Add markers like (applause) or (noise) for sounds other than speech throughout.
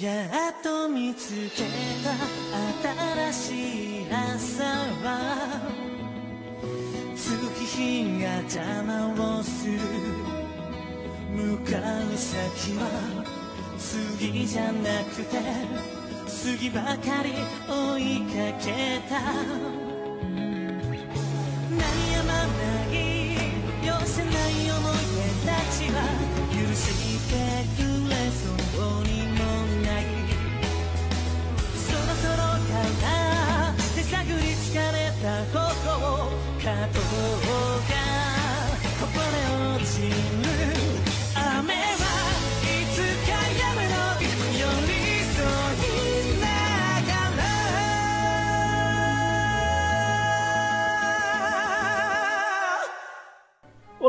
やっと見つけた新しい朝は月日が邪魔をする向かう先は次じゃなくて次ばかり追いかけた鳴りやまない寄せない思い出たちは許してく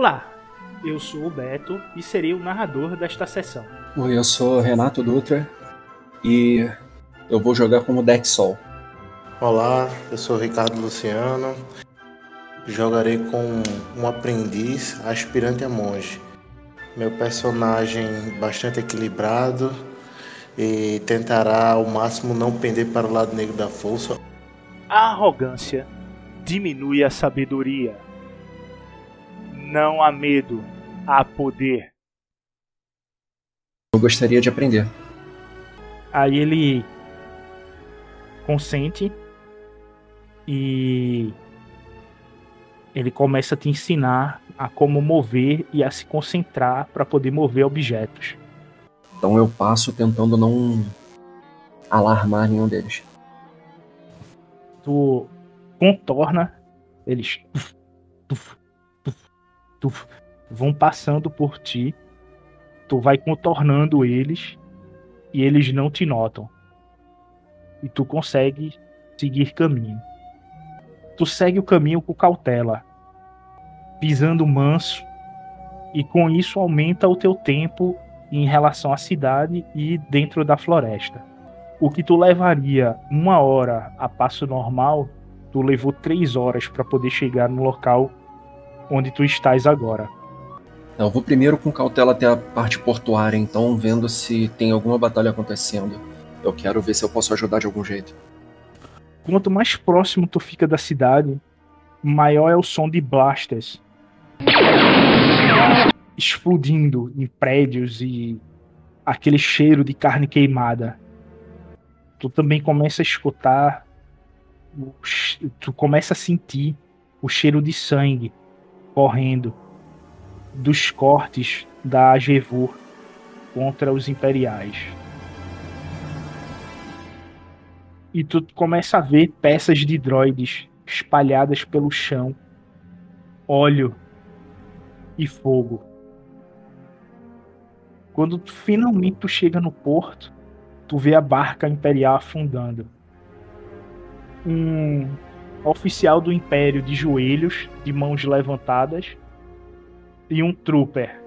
Olá, eu sou o Beto e serei o narrador desta sessão. Oi, eu sou Renato Dutra e eu vou jogar como Deck Sol. Olá, eu sou Ricardo Luciano. Jogarei com um aprendiz aspirante a monge. Meu personagem bastante equilibrado e tentará ao máximo não pender para o lado negro da força. A arrogância diminui a sabedoria. Não há medo, há poder. Eu gostaria de aprender. Aí ele consente e ele começa a te ensinar a como mover e a se concentrar para poder mover objetos. Então eu passo tentando não alarmar nenhum deles. Tu contorna, eles tuf, tuf, tuf, tuf, vão passando por ti. Tu vai contornando eles e eles não te notam. E tu consegue seguir caminho. Tu segue o caminho com cautela, pisando manso, e com isso aumenta o teu tempo em relação à cidade e dentro da floresta. O que tu levaria uma hora a passo normal, tu levou três horas para poder chegar no local onde tu estás agora. Eu vou primeiro com cautela até a parte portuária, então, vendo se tem alguma batalha acontecendo. Eu quero ver se eu posso ajudar de algum jeito. Quanto mais próximo tu fica da cidade, maior é o som de blasters explodindo em prédios e aquele cheiro de carne queimada. Tu também começa a escutar, tu começa a sentir o cheiro de sangue correndo dos cortes da Agevur contra os imperiais. E tu começa a ver peças de droides espalhadas pelo chão, óleo e fogo. Quando tu, finalmente tu chega no porto, tu vê a barca imperial afundando. Um oficial do império de joelhos, de mãos levantadas, e um trooper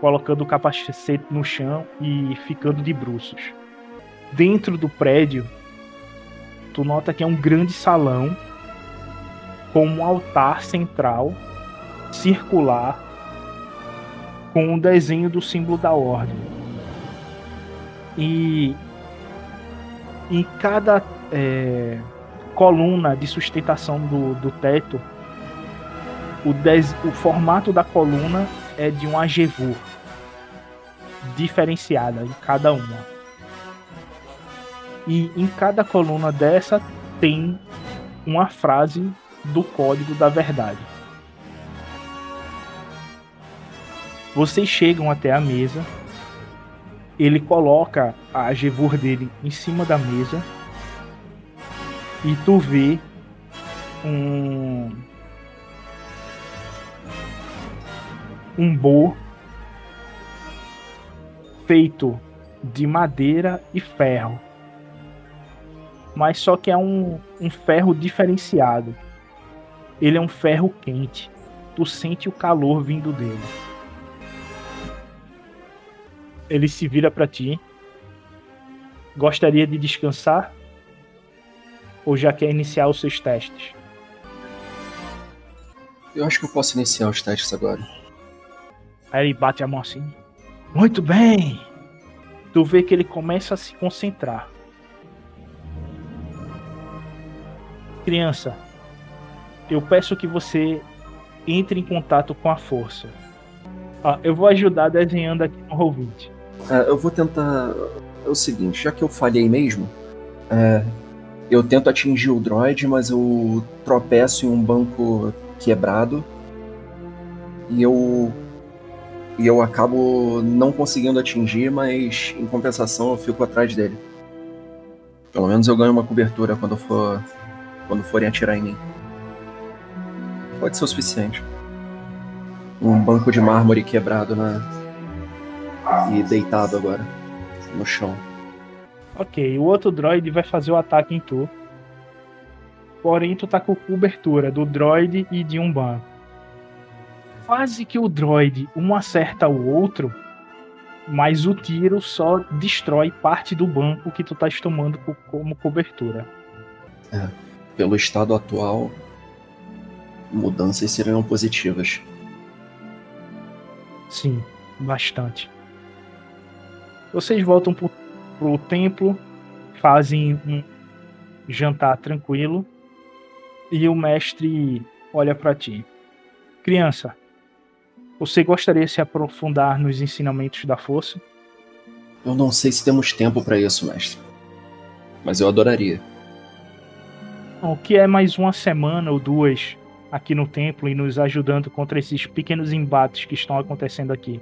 colocando o capacete no chão e ficando de bruços. Dentro do prédio, tu nota que é um grande salão com um altar central circular com um desenho do símbolo da ordem. E em cada é, coluna de sustentação do, do teto, o, des- o formato da coluna é de um agevur diferenciada em cada uma. E em cada coluna dessa tem uma frase do código da verdade. Vocês chegam até a mesa. Ele coloca a Agevur dele em cima da mesa. E tu vê um. Um bo feito de madeira e ferro. Mas só que é um, um ferro diferenciado. Ele é um ferro quente. Tu sente o calor vindo dele. Ele se vira pra ti. Gostaria de descansar? Ou já quer iniciar os seus testes? Eu acho que eu posso iniciar os testes agora. Aí ele bate a mão assim. Muito bem! tu vê que ele começa a se concentrar. Criança, eu peço que você entre em contato com a força. Ah, eu vou ajudar desenhando aqui no Roll20. É, eu vou tentar. É o seguinte, já que eu falhei mesmo, é, eu tento atingir o droid, mas eu tropeço em um banco quebrado e eu e eu acabo não conseguindo atingir, mas em compensação eu fico atrás dele. Pelo menos eu ganho uma cobertura quando for quando forem atirar em mim. Pode ser o suficiente. Um banco de mármore quebrado na e deitado agora no chão. Ok, o outro droid vai fazer o ataque em tu. Porém, tu tá com cobertura do droid e de um banco. Quase que o droid um acerta o outro, mas o tiro só destrói parte do banco que tu tá tomando como cobertura. É, pelo estado atual, mudanças serão positivas. Sim, bastante. Vocês voltam pro, pro templo, fazem um jantar tranquilo e o mestre olha para ti. Criança, você gostaria de se aprofundar nos ensinamentos da força? Eu não sei se temos tempo para isso, mestre. Mas eu adoraria. O que é mais uma semana ou duas aqui no templo e nos ajudando contra esses pequenos embates que estão acontecendo aqui?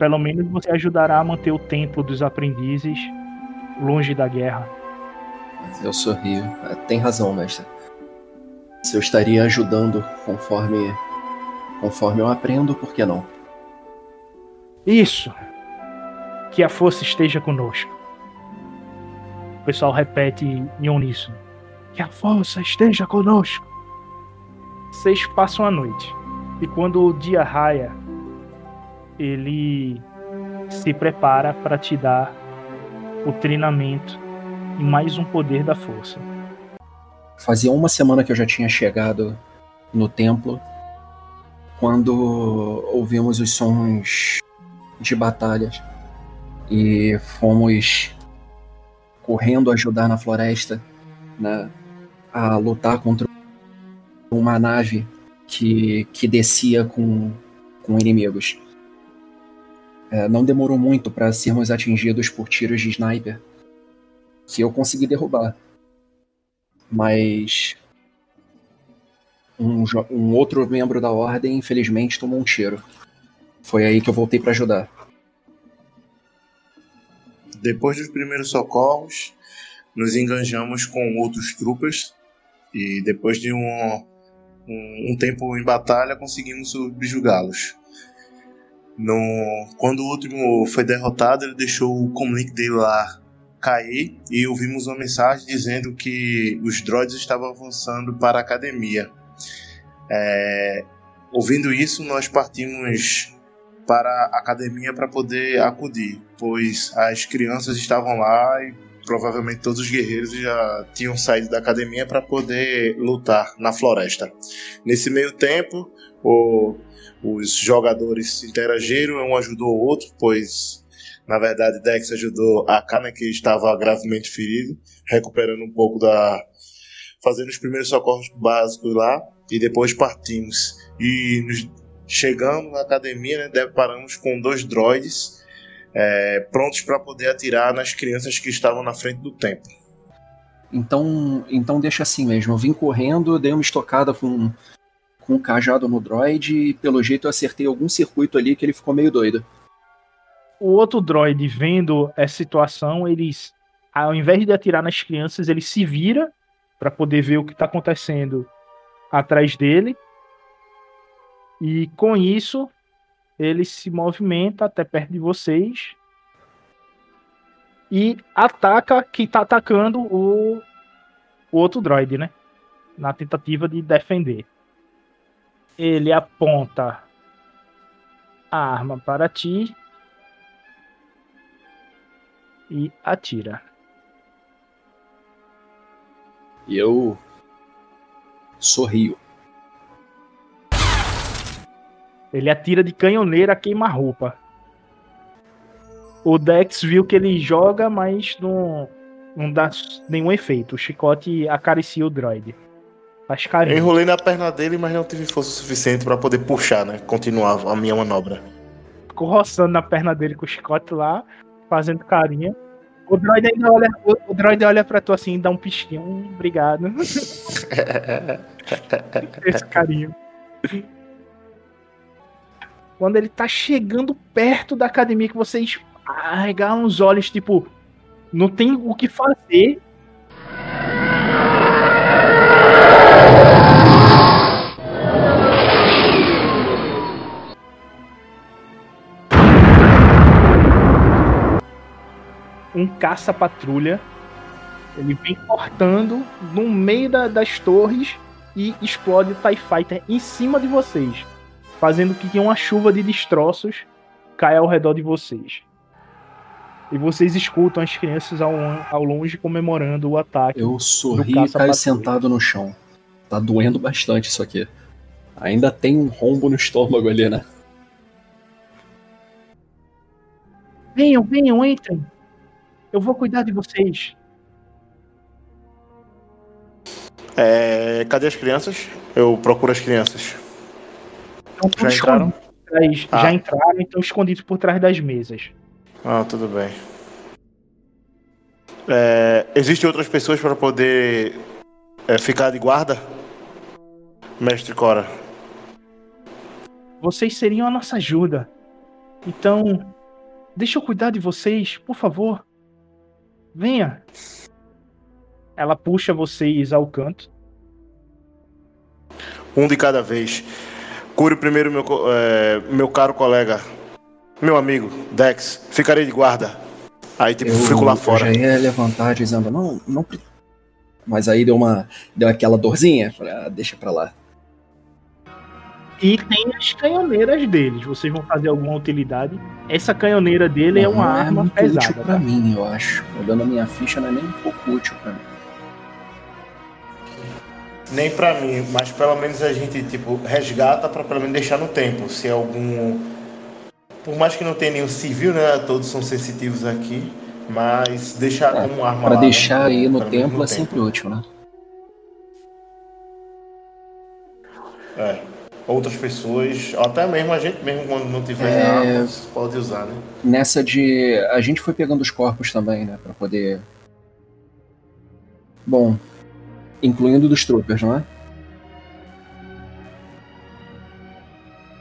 Pelo menos você ajudará a manter o templo dos aprendizes longe da guerra. Eu sorrio. É, tem razão, mestre. Se eu estaria ajudando conforme conforme eu aprendo, por que não? Isso. Que a força esteja conosco. O pessoal repete em uníssono. Que a força esteja conosco. Vocês passam a noite. E quando o dia raia, ele se prepara para te dar o treinamento e mais um poder da força. Fazia uma semana que eu já tinha chegado no templo quando ouvimos os sons de batalhas e fomos correndo ajudar na floresta, né, a lutar contra uma nave que, que descia com, com inimigos. É, não demorou muito para sermos atingidos por tiros de sniper que eu consegui derrubar. Mas um, um outro membro da ordem, infelizmente, tomou um tiro. Foi aí que eu voltei para ajudar. Depois dos primeiros socorros, nos enganjamos com outros trupas e depois de um, um, um tempo em batalha conseguimos subjugá-los. No, quando o último foi derrotado, ele deixou o comlink dele lá cair e ouvimos uma mensagem dizendo que os droids estavam avançando para a academia. É, ouvindo isso, nós partimos para a academia para poder acudir, pois as crianças estavam lá e provavelmente todos os guerreiros já tinham saído da academia para poder lutar na floresta. Nesse meio tempo, o, os jogadores interagiram, um ajudou o outro, pois na verdade Dex ajudou a Kana que estava gravemente ferido, recuperando um pouco da fazendo os primeiros socorros básicos lá e depois partimos. E nos, chegando na academia, né, deparamos com dois droids é, prontos para poder atirar nas crianças que estavam na frente do templo. Então, então deixa assim mesmo. Eu vim correndo, dei uma estocada com, com um cajado no droid e pelo jeito eu acertei algum circuito ali que ele ficou meio doido. O outro droid, vendo essa situação, eles, ao invés de atirar nas crianças, ele se vira para poder ver o que está acontecendo atrás dele. E com isso, ele se movimenta até perto de vocês e ataca quem está atacando o, o outro droid, né? Na tentativa de defender. Ele aponta a arma para ti e atira. E eu sorrio. Ele atira de canhoneira a queima-roupa. O Dex viu que ele joga, mas não, não dá nenhum efeito. O chicote acaricia o droid. Faz Eu carinho. enrolei na perna dele, mas não tive força suficiente pra poder puxar, né? Continuar a minha manobra. Ficou roçando na perna dele com o chicote lá, fazendo carinho. O droid ainda olha, o, o droid olha pra tu assim e dá um pisquinho. Hum, obrigado. (laughs) Esse carinho. Quando ele tá chegando perto da academia, que vocês arregalam os olhos, tipo, não tem o que fazer. Um caça-patrulha. Ele vem cortando no meio da- das torres e explode o TIE Fighter em cima de vocês, fazendo com que uma chuva de destroços caia ao redor de vocês. E vocês escutam as crianças ao, ao longe comemorando o ataque. Eu sorri e caio sentado no chão. Tá doendo bastante isso aqui. Ainda tem um rombo no estômago ali, né? Venham, venham, entrem. Eu vou cuidar de vocês. É, cadê as crianças? Eu procuro as crianças. Estão Já todos entraram? trás- Ah. Já entraram e estão escondidos por trás das mesas. Ah, tudo bem. É, Existem outras pessoas para poder é, ficar de guarda? Mestre Cora. Vocês seriam a nossa ajuda. Então, deixa eu cuidar de vocês, por favor. Venha. Ela puxa vocês ao canto. Um de cada vez. Cure primeiro meu, é, meu caro colega. Meu amigo, Dex. Ficarei de guarda. Aí, tipo, Eu, fico lá eu fora. já ia levantar dizendo, não, não. Mas aí deu uma. Deu aquela dorzinha. Falei, ah, deixa pra lá. E tem as canhoneiras deles. Vocês vão fazer alguma utilidade. Essa canhoneira dele é Não uma arma muito pesada. útil pra tá? mim, eu acho. Olhando a minha ficha, não é nem um pouco útil pra mim. Nem pra mim, mas pelo menos a gente, tipo, resgata pra pelo menos deixar no tempo. Se é algum. Por mais que não tenha nenhum civil, né? Todos são sensitivos aqui. Mas deixar É, como arma Pra lá, deixar né? aí no Pelo menos templo é sempre útil, né? É. Outras pessoas, até mesmo a gente mesmo quando não tiver É. armas, pode usar, né? Nessa de. A gente foi pegando os corpos também, né? Pra poder. Bom. Incluindo dos troopers, não é?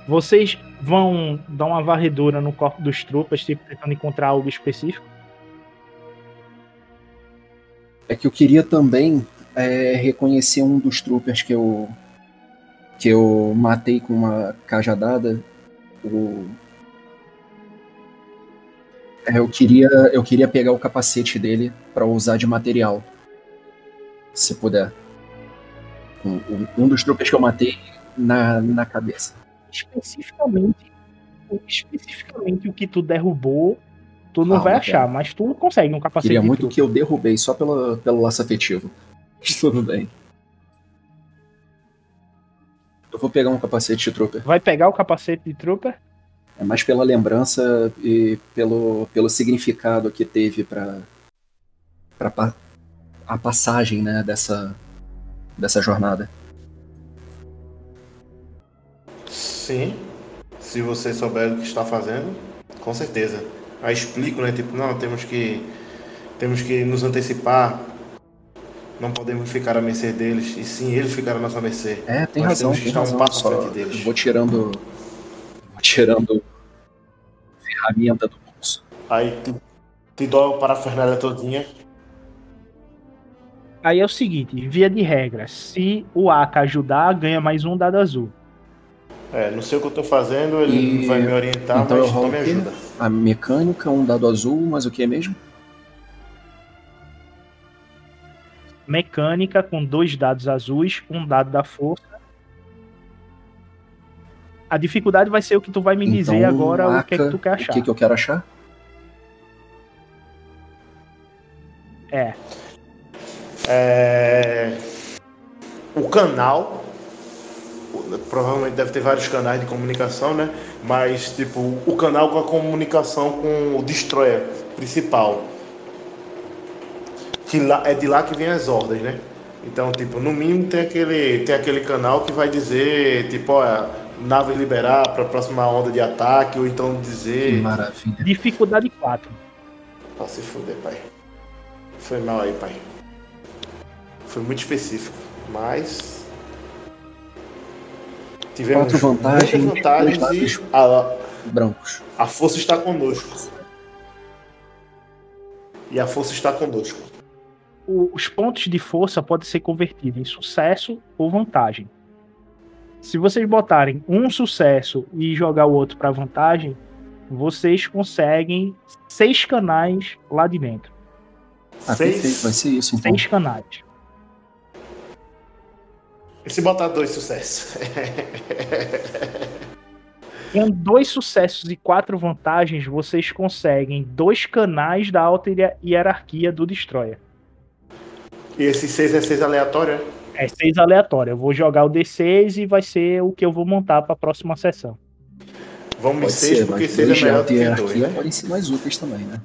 Vocês vão dar uma varredura no corpo dos tropas, tipo, tentando encontrar algo específico. É que eu queria também é, reconhecer um dos troopers que eu. que eu matei com uma cajadada. O. É, eu queria, eu queria pegar o capacete dele pra usar de material. Se puder. Um, um- dos troopers que eu matei na, na cabeça. Especificamente, especificamente o que tu derrubou, tu não Ah, vai achar, mas tu consegue um capacete Queria muito que eu derrubei só pelo, pelo laço afetivo. (laughs) Mas tudo bem. Eu vou pegar um capacete de trooper. Vai pegar o capacete de trooper? É mais pela lembrança e pelo, pelo significado que teve pra, pra pa- a passagem né, dessa, dessa jornada. Sim. Se você souber o que está fazendo, com certeza. Aí explico, né? Tipo, não, temos que. Temos que nos antecipar. Não podemos ficar à mercê deles, e sim eles ficaram à nossa mercê. É, tem Nós razão, temos que tem estar um razão. passo Só frente deles. vou tirando. Vou tirando ferramenta do bolso. Aí te, te dou a parafernália todinha. Aí é o seguinte, via de regra, se o Aka ajudar, ganha mais um dado azul. É, não sei o que eu tô fazendo, ele E- vai me orientar, então eu mas rolo não me o ajuda. A mecânica, um dado azul, mas o que mesmo? Mecânica com dois dados azuis, um dado da força. A dificuldade vai ser o que tu vai me dizer Então, agora o que é que Aka, tu quer O achar. que, que eu quero achar? É, É, o canal provavelmente deve ter vários canais de comunicação, né? Mas, tipo, o canal com a comunicação com o Destroyer principal. Que lá, é de lá que vem as ordens, né? Então, tipo, no mínimo tem aquele, tem aquele canal que vai dizer, tipo, ó, nave liberar para a próxima onda de ataque, ou então Que dizer. maravilha. Dificuldade 4. Pra se fuder, pai. Foi mal aí, pai. Foi muito específico. Mas. Tivemos Quatro vantagens, vantagens e a, Brancos. a força está conosco. E a força está conosco. O- os pontos de força podem ser convertidos em sucesso ou vantagem. Se vocês botarem um sucesso e jogar o outro para vantagem, vocês conseguem seis canais lá de dentro. Ah, Seis. perfeito, vai ser isso então. Seis canais. E se botar dois sucessos? (laughs) Com dois sucessos e quatro vantagens, vocês conseguem dois canais da alta hier- hierarquia do Destroyer. e esses seis é seis aleatório? é? É seis aleatório. Eu vou jogar o D6 e vai ser o que eu vou montar para a próxima sessão. Vamos em seis, ser, porque seis é melhor do que dois, né? podem ser mais úteis também, né?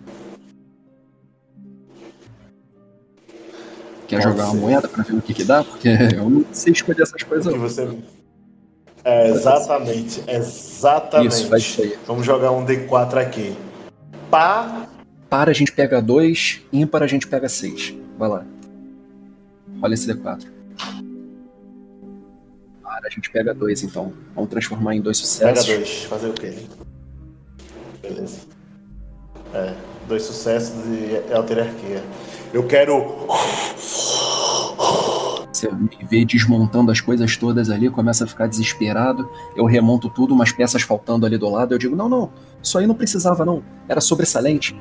Quer Pode jogar uma ser. moeda pra ver o que que dá? Porque (laughs) eu não sei escolher essas coisas. Que você... É, exatamente, exatamente. Isso, faz isso aí. Vamos jogar um D4 aqui. Pá, Para a gente pega dois, ímpar a gente pega seis. Vai lá. Olha esse D4. Para a gente pega dois, então. Vamos transformar em dois pega sucessos. dois. Fazer o quê? Beleza. É, dois sucessos de alterarquia. Eu quero. Você me vê desmontando as coisas todas ali, começa a ficar desesperado. Eu remonto tudo, umas peças faltando ali do lado. Eu digo: não, não, isso aí não precisava, não. Era sobressalente.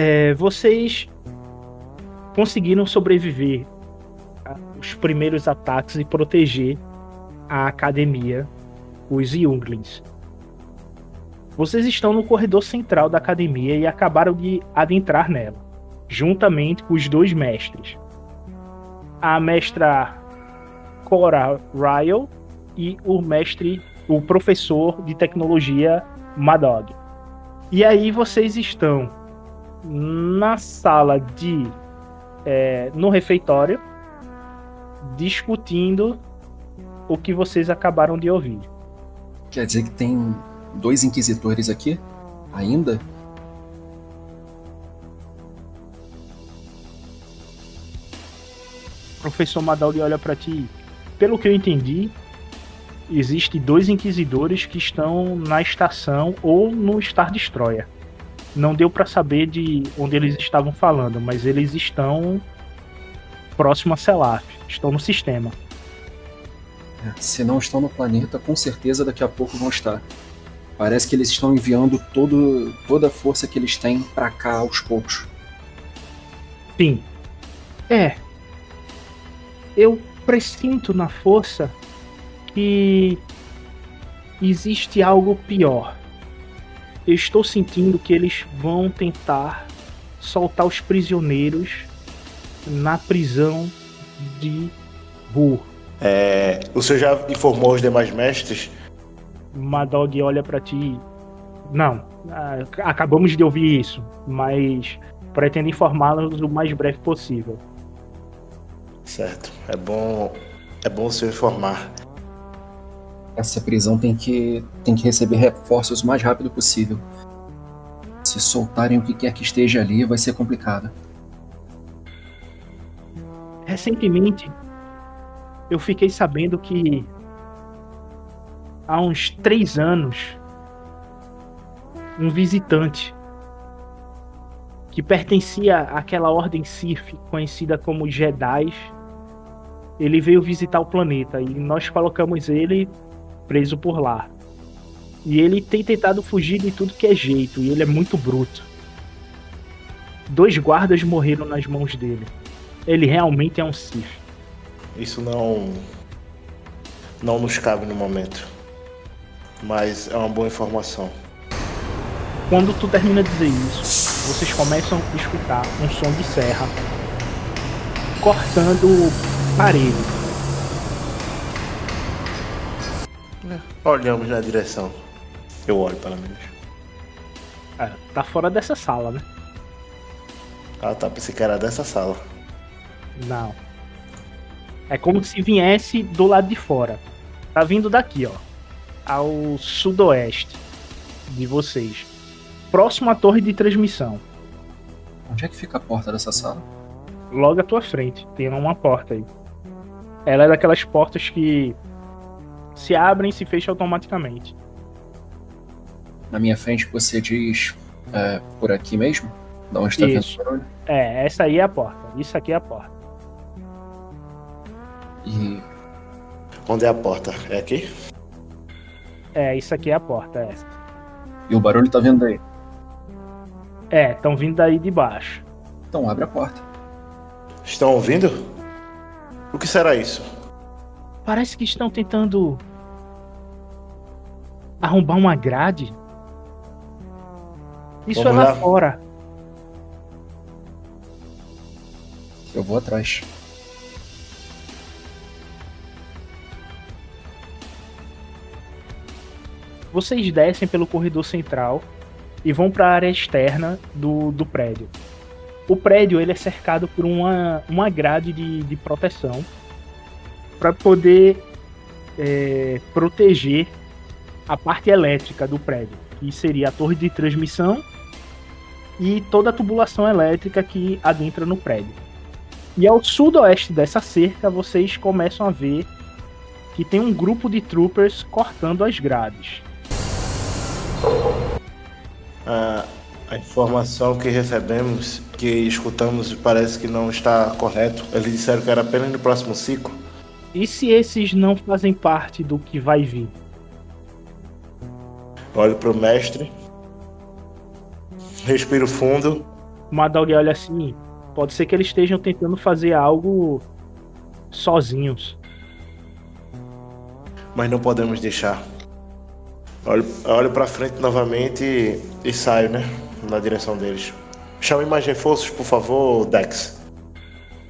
É, vocês conseguiram sobreviver aos primeiros ataques e proteger a academia, os Younglings. Vocês estão no corredor central da academia e acabaram de adentrar nela, juntamente com os dois mestres. A mestra Cora Ryle e o mestre, o professor de tecnologia Madog. E aí vocês estão na sala de. é, no refeitório, discutindo o que vocês acabaram de ouvir. Quer dizer que tem dois inquisitores aqui? Ainda? O professor Madaldi olha pra ti. Pelo que eu entendi, existe dois inquisidores que estão na estação ou no Star Destroyer. Não deu pra saber de onde eles estavam falando, mas eles estão próximo a Selaf, estão no sistema. É, Se não estão no planeta, com certeza daqui a pouco vão estar. Parece que eles estão enviando todo, toda a força que eles têm pra cá aos poucos. Sim. É. Eu presinto na força que existe algo pior. Eu estou sentindo que eles vão tentar soltar os prisioneiros na prisão de Ru. É, o senhor já informou os demais mestres? Madog olha pra ti. Não, ah, acabamos de ouvir isso, mas pretendo informá-los o mais breve possível. Certo. É bom. É bom o senhor informar. Essa prisão tem que, tem que receber reforços o mais rápido possível. Se soltarem o que quer que esteja ali, vai ser complicado. Recentemente, eu fiquei sabendo que há uns três anos, um visitante que pertencia àquela ordem Sith conhecida como Jedi, ele veio visitar o planeta e nós colocamos ele preso por lá. E ele tem tentado fugir de tudo que é jeito, e ele é muito bruto. Dois guardas morreram nas mãos dele. Ele realmente é um Sith. Isso não. não nos cabe no momento. Mas é uma boa informação. Quando tu termina de dizer isso, vocês começam a escutar um som de serra cortando parede. Olhamos na direção. Eu olho, pelo menos. É, tá fora dessa sala, né? Ah, tá. Pensei que era dessa sala. Não. É como se viesse do lado de fora. Tá vindo daqui, ó. Ao sudoeste de vocês. Próximo à torre de transmissão. Onde é que fica a porta dessa sala? Logo à tua frente. Tem uma porta aí. Ela é daquelas portas que se abrem e se fecham automaticamente. Na minha frente você diz é, por aqui mesmo? Da onde tá vindo Isso. o barulho? É, essa aí é a porta. Isso aqui é a porta. E Onde é a porta? É aqui? É, isso aqui é a porta, é. E o barulho tá vindo daí. É, estão vindo daí de baixo. Então abre a porta. Estão ouvindo? O que será isso? Parece que estão tentando arrombar uma grade. Isso Vamos é lá lá. fora. Eu vou atrás. Vocês descem pelo corredor central e vão para a área externa do, do prédio. O prédio ele é cercado por uma, uma grade de, de proteção para poder é, proteger a parte elétrica do prédio, que seria a torre de transmissão e toda a tubulação elétrica que adentra no prédio. E ao sudoeste dessa cerca, vocês começam a ver que tem um grupo de troopers cortando as grades. A, a informação que recebemos, que escutamos, parece que não está correto. Eles disseram que era apenas no próximo ciclo. E se esses não fazem parte do que vai vir? Olho pro mestre. Respiro fundo. Madog olha assim, pode ser que eles estejam tentando fazer algo sozinhos. mas não podemos deixar. Olho, olho para frente novamente e, e saio, né? Na direção deles. Chame mais reforços, por favor, Dex.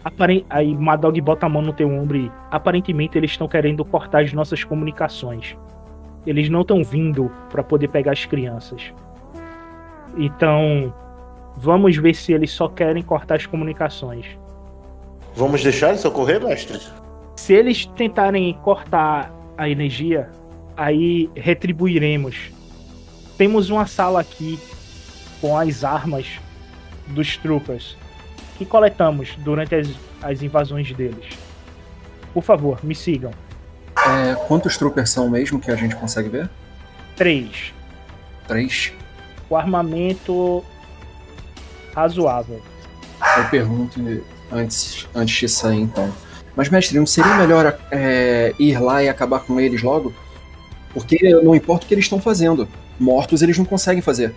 Aparen- Aí Madog bota a mão no teu ombro e aparentemente eles estão querendo cortar as nossas comunicações. Eles não estão vindo para poder pegar as crianças. Então, vamos ver se eles só querem cortar as comunicações. Vamos deixar eles socorrer, mestre? Se eles tentarem cortar a energia, aí retribuiremos. Temos uma sala aqui com as armas dos troopers que coletamos durante as, as invasões deles. Por favor, me sigam. É, quantos troopers são mesmo que a gente consegue ver? Três. Três. O armamento razoável. Eu pergunto antes, antes de sair então. Mas, mestre, não seria melhor é, ir lá e acabar com eles logo? Porque não importa o que eles estão fazendo. Mortos eles não conseguem fazer.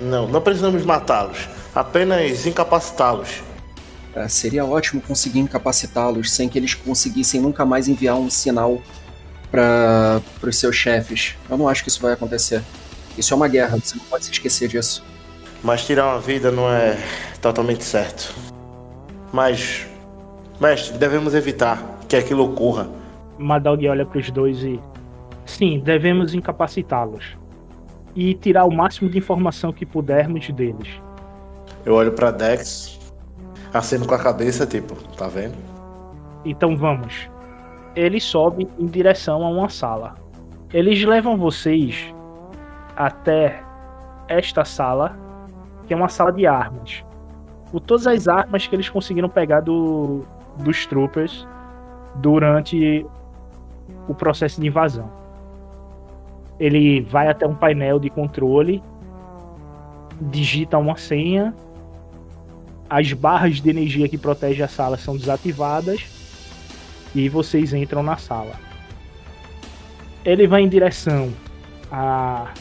Não, não precisamos matá-los. Apenas incapacitá-los. É, seria ótimo conseguir incapacitá-los sem que eles conseguissem nunca mais enviar um sinal para os seus chefes. Eu não acho que isso vai acontecer. Isso é uma guerra, você não pode se esquecer disso. Mas tirar uma vida não é totalmente certo. Mas, mestre, devemos evitar que aquilo ocorra. Madog olha para os dois e. Sim, devemos incapacitá-los. E tirar o máximo de informação que pudermos deles. Eu olho pra Dex, aceno com a cabeça, tipo, tá vendo? Então vamos. Ele sobe em direção a uma sala. Eles levam vocês até esta sala, que é uma sala de armas. Com todas as armas que eles conseguiram pegar do, dos troopers durante o processo de invasão. Ele vai até um painel de controle, digita uma senha, as barras de energia que protegem a sala são desativadas e vocês entram na sala. Ele vai em direção a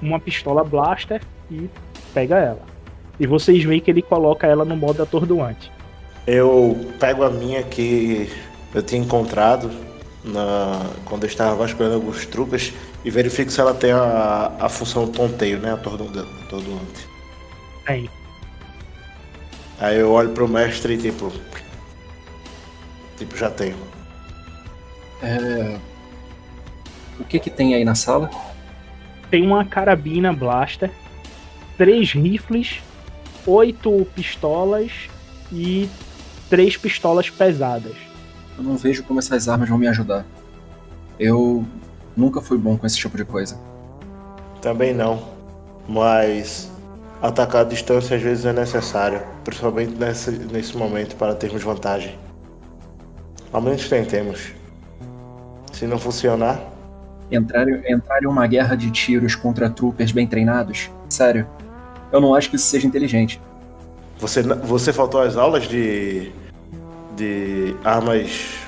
uma pistola blaster e pega ela. E vocês veem que ele coloca ela no modo atordoante. Eu pego a minha que eu tinha encontrado na, quando eu estava vasculhando alguns trupas e verifico se ela tem a, a função tonteio, né? Atordoante. Tem. Aí eu olho pro mestre e tipo. Tipo, já tenho. É... O que que tem aí na sala? Tem uma carabina blaster, três rifles, oito pistolas e três pistolas pesadas. Eu não vejo como essas armas vão me ajudar. Eu nunca fui bom com esse tipo de coisa. Também não. Mas atacar a distância às vezes é necessário, principalmente nesse, nesse momento para termos vantagem. Ao menos tentemos. Se não funcionar. Entrar, entrar em uma guerra de tiros contra troopers bem treinados? Sério, eu não acho que isso seja inteligente. Você, você faltou às aulas de. de armas.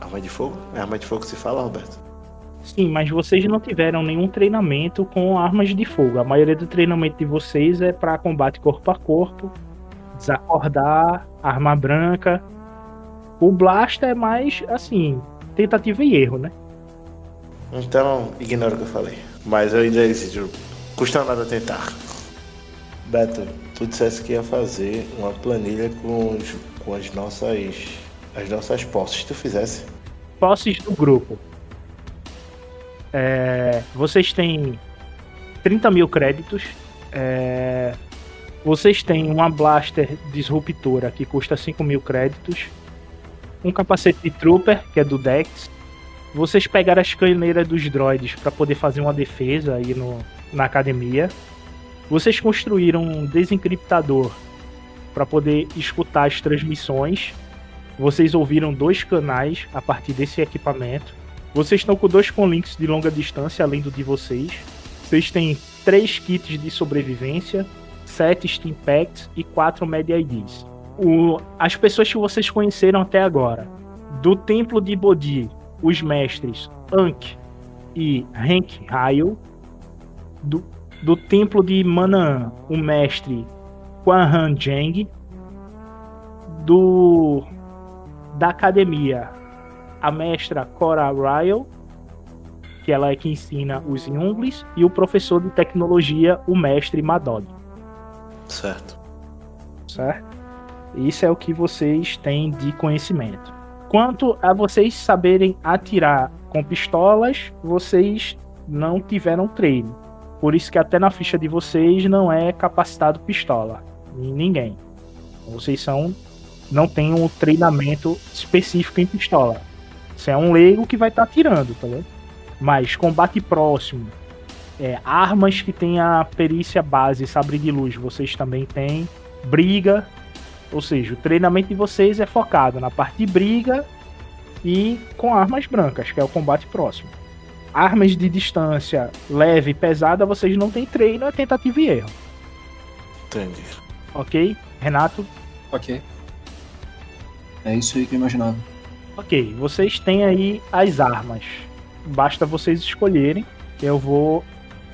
Arma de fogo? É arma de fogo que se fala, Roberto? Sim, mas vocês não tiveram nenhum treinamento com armas de fogo. A maioria do treinamento de vocês é para combate corpo a corpo, desacordar, arma branca. O Blaster é mais, assim, tentativa e erro, né? Então, ignora o que eu falei. Mas eu ainda exijo. Custa nada tentar. Beto, tu disseste que ia fazer uma planilha com, os, com as nossas. as nossas posses. Tu fizesse? Posses do grupo. É, vocês têm 30 mil créditos. É, vocês têm uma blaster disruptora que custa 5 mil créditos. Um capacete de trooper, que é do Dex. Vocês pegaram as caneiras dos droids para poder fazer uma defesa aí no, na academia. Vocês construíram um desencriptador para poder escutar as transmissões. Vocês ouviram dois canais a partir desse equipamento. Vocês estão com dois conlinks de longa distância além do de vocês. Vocês têm três kits de sobrevivência, sete Steam Packs e quatro Media IDs. O, as pessoas que vocês conheceram até agora, do Templo de Bodhi, os mestres Ankh e Hank Ryle, do, do Templo de Manaan, o mestre Quan Jeng, do da academia, a mestra Cora Ryle, que ela é que ensina os Yunglis, e o professor de tecnologia, o mestre Madog. Certo. Certo? Isso é o que vocês têm de conhecimento. Quanto a vocês saberem atirar com pistolas, vocês não tiveram treino. Por isso que até na ficha de vocês não é capacitado pistola. Ninguém. Vocês são. não têm um treinamento específico em pistola. Você é um leigo que vai estar tá atirando, tá vendo? Mas combate próximo, é, armas que tem a perícia base, sabre de luz, vocês também têm. Briga, ou seja, o treinamento de vocês é focado na parte de briga e com armas brancas, que é o combate próximo. Armas de distância leve e pesada, vocês não têm treino, é tentativa e erro. Entendi. Ok? Renato? Ok. É isso aí que eu imaginava. Ok, vocês têm aí as armas. Basta vocês escolherem. Eu vou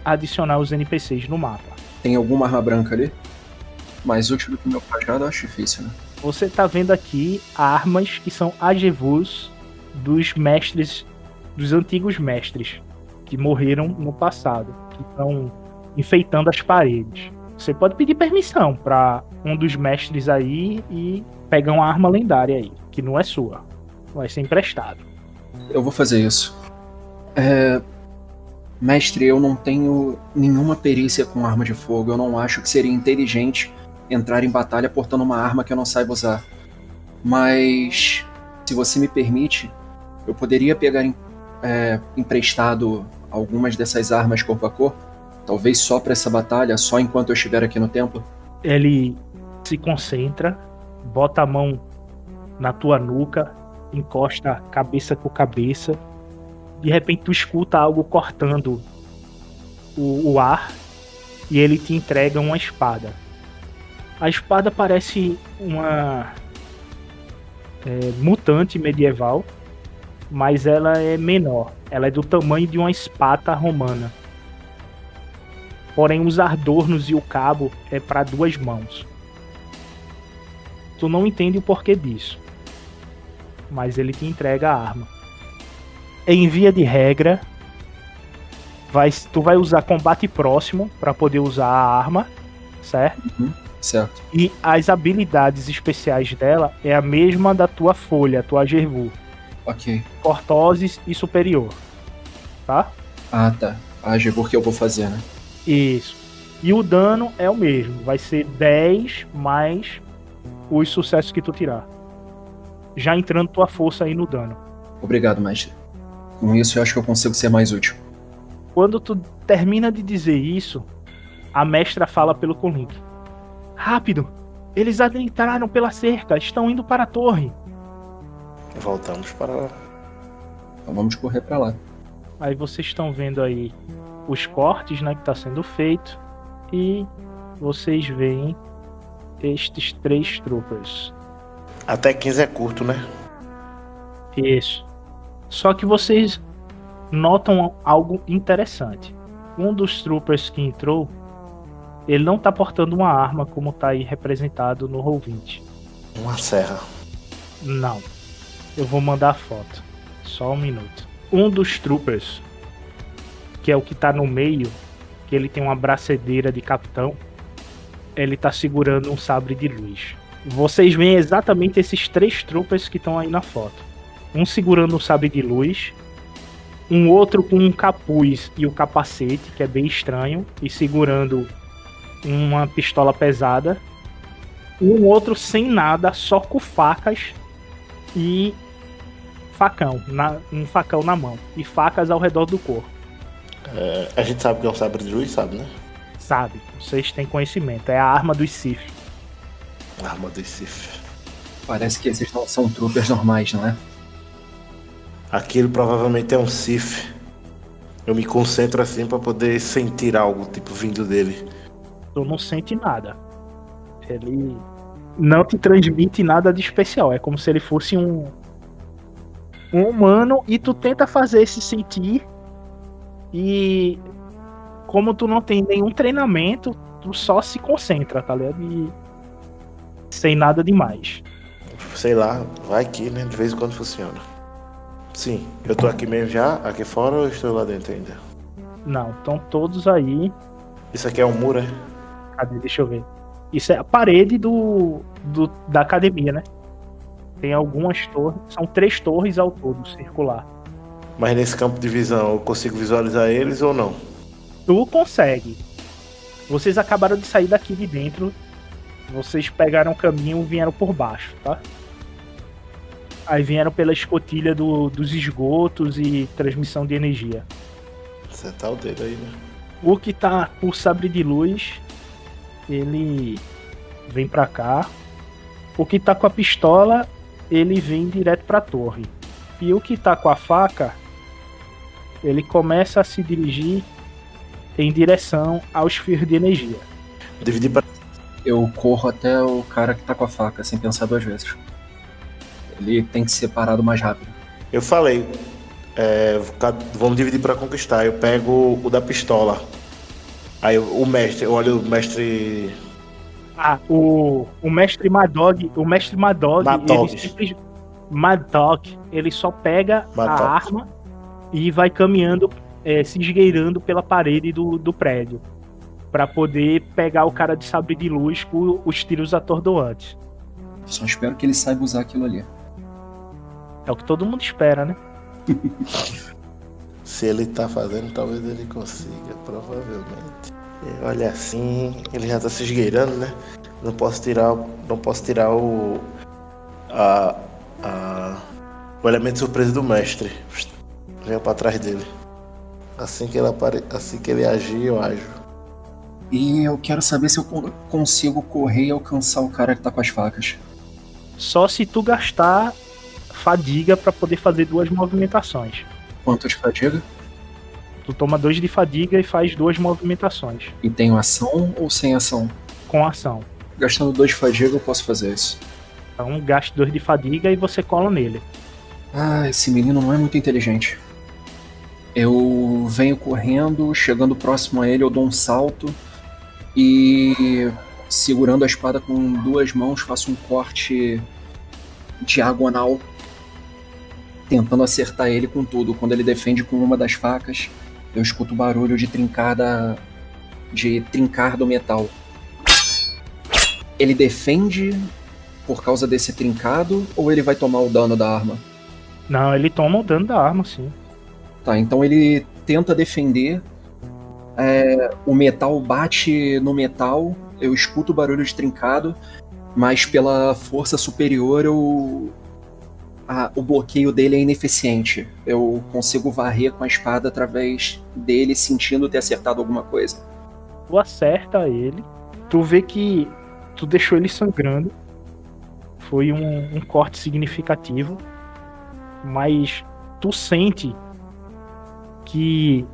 adicionar os NPCs no mapa. Tem alguma arma branca ali? Mais útil do que o meu cajado, eu acho difícil, né? Você tá vendo aqui armas que são agevus dos mestres, dos antigos mestres, que morreram no passado, que estão enfeitando as paredes. Você pode pedir permissão para um dos mestres aí e pegar uma arma lendária aí, que não é sua. Vai ser emprestado. Eu vou fazer isso. É... Mestre, eu não tenho nenhuma perícia com arma de fogo. Eu não acho que seria inteligente entrar em batalha portando uma arma que eu não saiba usar. Mas, se você me permite, eu poderia pegar é, emprestado algumas dessas armas corpo a corpo? Talvez só para essa batalha, só enquanto eu estiver aqui no templo? Ele se concentra, bota a mão na tua nuca, encosta cabeça com cabeça. De repente tu escuta algo cortando o, o ar e ele te entrega uma espada. A espada parece uma é, mutante medieval, mas ela é menor. Ela é do tamanho de uma espada romana. Porém, os adornos e o cabo é para duas mãos. Tu não entende o porquê disso. Mas ele te entrega a arma. Em via de regra, vai, tu vai usar combate próximo para poder usar a arma, certo? Certo. E as habilidades especiais dela é a mesma da tua folha, tua Gervu. Ok. Cortoses e superior. Tá? Ah, tá. Ah, Gebur que eu vou fazer, né? Isso. E o dano é o mesmo. Vai ser 10 mais os sucessos que tu tirar. Já entrando tua força aí no dano. Obrigado, mestre. Com isso eu acho que eu consigo ser mais útil. Quando tu termina de dizer isso, a mestra fala pelo Colink. Rápido! Eles adentraram pela cerca, estão indo para a torre. Voltamos para lá. Então vamos correr pra lá. Aí vocês estão vendo aí os cortes, né, que tá sendo feito e vocês veem estes três troopers. Até 15 é curto, né? Isso. Só que vocês notam algo interessante. Um dos troopers que entrou, ele não tá portando uma arma como tá aí representado no Roll20. Uma serra. Não. Eu vou mandar a foto. Só um minuto. Um dos troopers, que é o que tá no meio, que ele tem uma bracedeira de capitão, ele tá segurando um sabre de luz. Vocês veem exatamente esses três troopers que estão aí na foto. Um segurando um sabre de luz, um outro com um capuz e o capacete, que é bem estranho, e segurando uma pistola pesada. Um outro sem nada, só com facas e facão, na- um facão na mão e facas ao redor do corpo. É, a gente sabe que é um sabre de luz, sabe, né? Sabe? Vocês têm conhecimento. É a arma dos Sith. Arma do Sif. Parece que esses não são troopers normais, não é? Aquilo provavelmente é um Sif. Eu me concentro assim pra poder sentir algo, tipo, vindo dele. Tu não sente nada. Ele não te transmite nada de especial. É como se ele fosse um um humano e tu tenta fazer se sentir e como tu não tem nenhum treinamento, tu só se concentra, tá ligado? E sem nada demais. Sei lá, vai aqui, né? De vez em quando funciona. Sim, eu tô aqui mesmo já, aqui fora ou estou lá dentro ainda? Não, estão todos aí. Isso aqui é um muro, é? Cadê? Deixa eu ver. Isso é a parede do, do da academia, né? Tem algumas torres, são três torres ao todo, circular. Mas nesse campo de visão eu consigo visualizar eles ou não? Tu consegue. Vocês acabaram de sair daqui de dentro. Vocês pegaram o caminho e vieram por baixo, tá? Aí vieram pela escotilha do- dos esgotos e transmissão de energia. Você tá o dedo aí, né? O que tá por sabre de luz, ele vem pra cá. O que tá com a pistola, ele vem direto pra torre. E o que tá com a faca, ele começa a se dirigir em direção aos fios de energia. Dividir para Eu corro até o cara que tá com a faca, sem pensar duas vezes. Ele tem que ser parado mais rápido. Eu falei, é, vamos dividir pra conquistar. Eu pego o da pistola. Aí o mestre, eu olho o mestre. Ah, o, o mestre Madog, o mestre Madog, Madog. ele Madog, ele só pega Madog. a arma e vai caminhando, é, se esgueirando pela parede do, do prédio Pra poder pegar o cara de sabre de luz com os tiros atordoantes. Só espero que ele saiba usar aquilo ali. É o que todo mundo espera, né? (laughs) Se ele tá fazendo, talvez ele consiga, provavelmente. E olha assim, ele já tá se esgueirando, né? Não posso tirar, não posso tirar o a, a o elemento surpresa do mestre. Venho pra trás dele. Assim que ele apare, assim que ele agir, eu ajo. E eu quero saber se eu con- consigo correr e alcançar o cara que tá com as facas. Só se tu gastar fadiga pra poder fazer duas movimentações. Quanto de fadiga? Tu toma dois de fadiga e faz duas movimentações E tenho ação ou sem ação? com ação. Gastando dois de fadiga eu posso fazer isso. Então gaste dois de fadiga e você cola nele. Ah, esse menino não é muito inteligente. Eu venho correndo, chegando próximo a ele, eu dou um salto e segurando a espada com duas mãos, faço um corte diagonal, tentando acertar ele com tudo. Quando ele defende com uma das facas, eu escuto o barulho de trincada de trincar do metal. Ele defende por causa desse trincado ou ele vai tomar o dano da arma? Não, ele toma o dano da arma, sim. Tá, então ele tenta defender. É, o metal bate no metal, eu escuto o barulho de trincado, mas pela força superior eu, a, o bloqueio dele é ineficiente. Eu consigo varrer com a espada através dele, sentindo ter acertado alguma coisa. Tu acerta ele, tu vê que tu deixou ele sangrando. Foi um, um corte significativo, mas tu sente que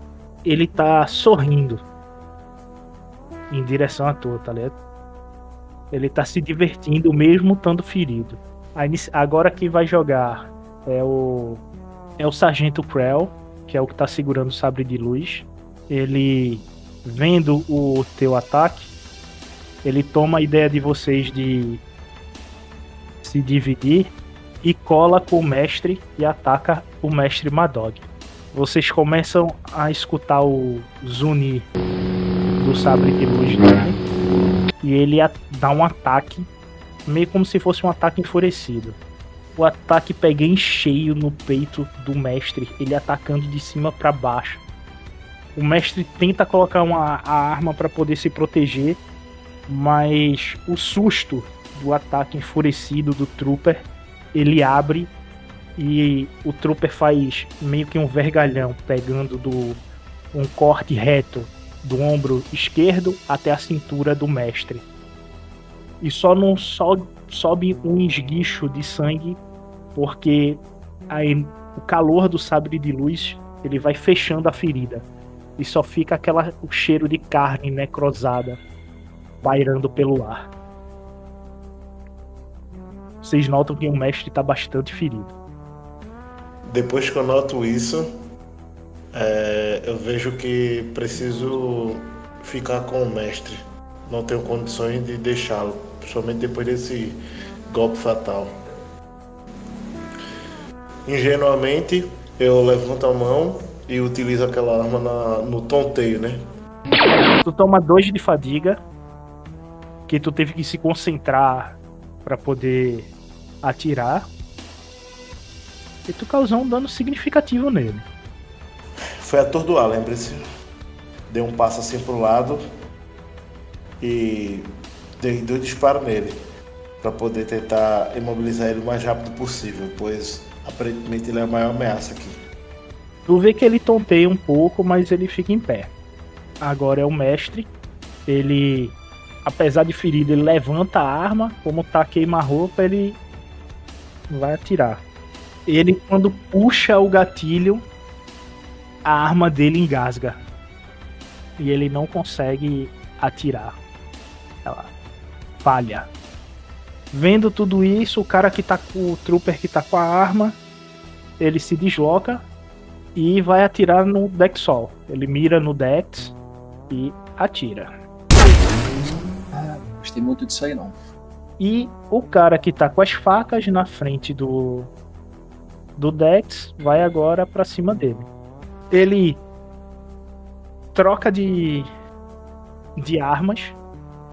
ele tá sorrindo em direção a tu, tá ligado? Ele tá se divertindo mesmo estando ferido. Agora quem vai jogar é o é o Sargento Krell, que é o que tá segurando o sabre de luz. Ele vendo o teu ataque, ele toma a ideia de vocês de se dividir e cola com o mestre e ataca o mestre Madog vocês começam a escutar o Zuni do sabre de luz dele e ele dá um ataque, meio como se fosse um ataque enfurecido. O ataque pega em cheio no peito do mestre, ele atacando de cima para baixo. O mestre tenta colocar uma, a arma para poder se proteger, mas o susto do ataque enfurecido do Trooper ele e o Trooper faz meio que um vergalhão, pegando do um corte reto do ombro esquerdo até a cintura do mestre. E só não so, sobe um esguicho de sangue, porque aí, o calor do sabre de luz ele vai fechando a ferida. E só fica aquela, o cheiro de carne necrosada pairando pelo ar. Vocês notam que o mestre está bastante ferido. Depois que eu noto isso, é, eu vejo que preciso ficar com o mestre. Não tenho condições de deixá-lo, principalmente depois desse golpe fatal. Ingenuamente, eu levanto a mão e utilizo aquela arma na, no tonteio, né? Tu toma dois de fadiga, que tu teve que se concentrar para poder atirar e tu causou um dano significativo nele. Foi atordoar, lembre-se. Dei um passo assim pro lado e dei dois disparos nele para poder tentar imobilizar ele o mais rápido possível, pois aparentemente ele é a maior ameaça aqui. Tu vê que ele tonteia um pouco, mas ele fica em pé. Agora é o mestre. Ele, apesar de ferido, ele levanta a arma. Como tá queima-roupa, ele vai atirar. Ele, quando puxa o gatilho, a arma dele engasga. E ele não consegue atirar. Ela falha. Vendo tudo isso, o cara que tá com o trooper que tá com a arma, ele se desloca e vai atirar no Dexol. Ele mira no Dex e atira. Ah, gostei muito disso aí não. E o cara que tá com as facas na frente do do Dex vai agora para cima dele. Ele troca de, de armas,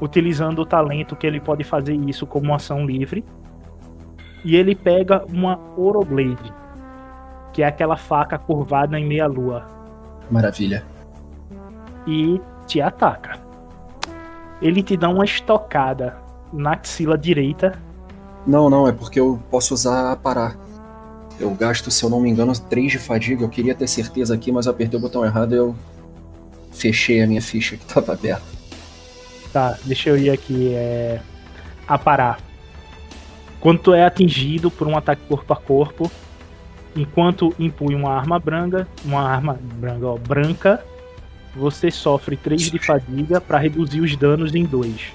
utilizando o talento que ele pode fazer isso como ação livre. E ele pega uma Oroblade, que é aquela faca curvada em meia lua. Maravilha. E te ataca. Ele te dá uma estocada na axila direita. Não, não, é porque eu posso usar a parar. Eu gasto, se eu não me engano, 3 de fadiga. Eu queria ter certeza aqui, mas apertei o botão errado e eu fechei a minha ficha que estava aberta. Tá, deixa eu ir aqui. É... A parar. Quando tu é atingido por um ataque corpo a corpo, enquanto impõe uma arma branca, uma arma branca, ó, branca, você sofre 3 de fadiga para reduzir os danos em 2.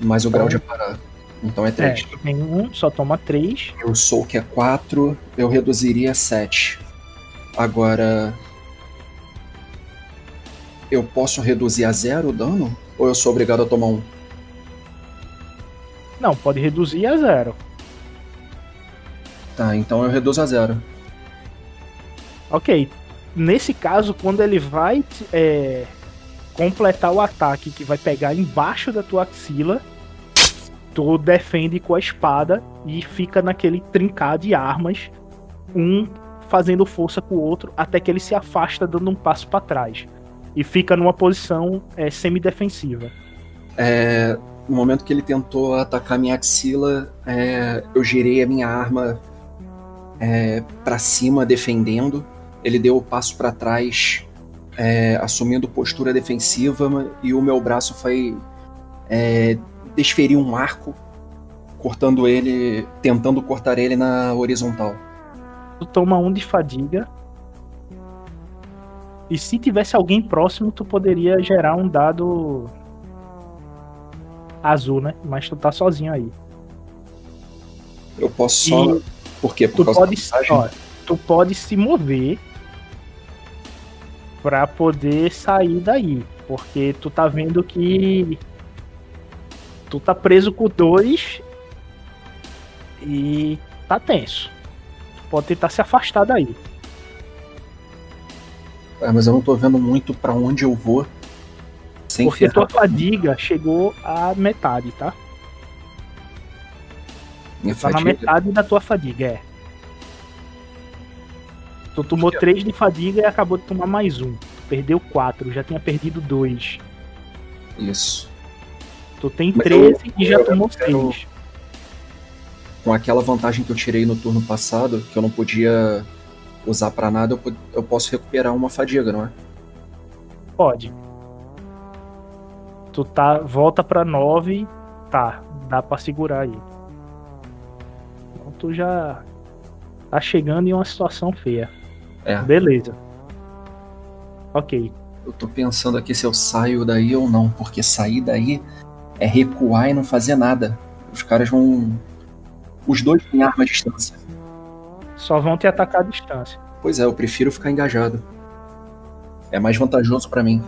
Mais o grau de parar. Então é 3. É, tem um, só toma 3. Eu sou que é 4, eu reduziria 7. Agora, eu posso reduzir a zero o dano? Ou eu sou obrigado a tomar um? Não, pode reduzir a zero. Tá, então eu reduzo a zero. Ok. Nesse caso, quando ele vai é, completar o ataque que vai pegar embaixo da tua axila, tu defende com a espada e fica naquele trincar de armas, um fazendo força com o outro até que ele se afasta dando um passo para trás e fica numa posição é, semi-defensiva. É, no momento que ele tentou atacar minha axila, é, eu girei a minha arma é, para cima, defendendo. Ele deu o passo para trás, é, assumindo postura defensiva, e o meu braço foi é, desferir um arco, cortando ele, tentando cortar ele na horizontal. Tu toma um de fadiga. E se tivesse alguém próximo, tu poderia gerar um dado azul, né? Mas tu tá sozinho aí. Eu posso só. E Por quê? Por tu causa pode, ó, tu pode se mover pra poder sair daí, porque tu tá vendo que tu tá preso com dois e tá tenso. Tu pode tentar se afastar daí. É, mas eu não tô vendo muito pra onde eu vou. Sem Porque ferrar. tua fadiga chegou à metade, tá? Minha Tá na fadiga. metade da tua fadiga, é. Tu tomou? 3 de fadiga e acabou de tomar mais um. Tu perdeu 4, já tinha perdido 2. Isso. Tu tem Mas 13 e já tomou eu quero- 6. Com aquela vantagem que eu tirei no turno passado, que eu não podia usar pra nada, eu, eu posso recuperar uma fadiga, não é? Pode. Tu tá. Volta pra 9. Tá, dá pra segurar aí. Então tu já tá chegando em uma situação feia. É. Beleza. Ok. Eu tô pensando aqui se eu saio daí ou não, porque sair daí é recuar e não fazer nada. Os caras vão. Os dois têm arma à distância. Só vão te atacar à distância. Pois é, eu prefiro ficar engajado. É mais vantajoso pra mim.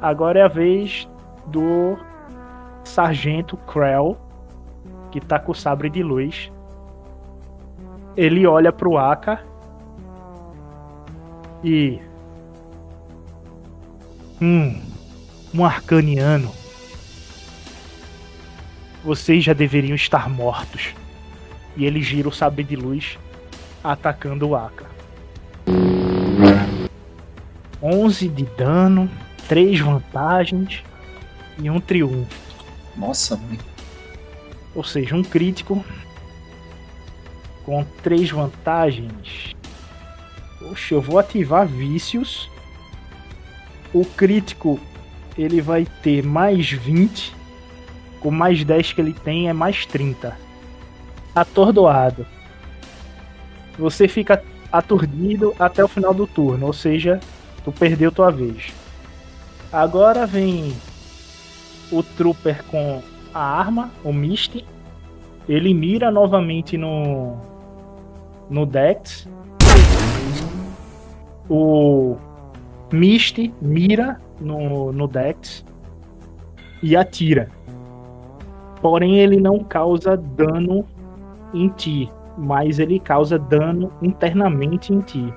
Agora é a vez do Sargento Krell, que tá com o sabre de luz. Ele olha pro Aka e. Hum, um arcaniano. Vocês já deveriam estar mortos. E ele gira o sabre de luz, atacando o Aka. 11 de dano, 3 vantagens e um triunfo. Nossa, mãe. Ou seja, um crítico com 3 vantagens. Poxa, eu vou ativar vícios. O crítico ele vai ter mais 20. Com mais 10 que ele tem é mais 30. Atordoado. Você fica aturdido até o final do turno, ou seja, tu perdeu tua vez. Agora vem o Trooper com a arma, o Misty. Ele mira novamente no no Dex. O Misty mira no, no Dex e atira. Porém, ele não causa dano em ti, mas ele causa dano internamente em ti,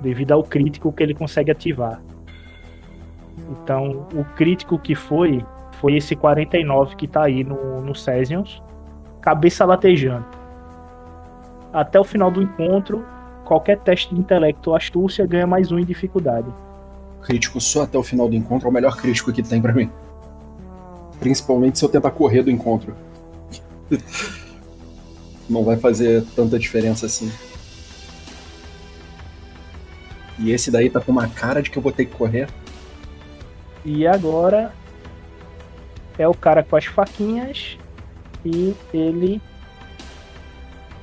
devido ao crítico que ele consegue ativar. Então, o crítico que foi foi esse 49 que tá aí no, no cabeça latejando. Até o final do encontro, qualquer teste de intelecto ou astúcia ganha mais um em dificuldade. Crítico só até o final do encontro é o melhor crítico que tem pra mim. Principalmente se eu tentar correr do encontro. Não vai fazer tanta diferença assim. E esse daí tá com uma cara de que eu vou ter que correr. E agora é o cara com as faquinhas e ele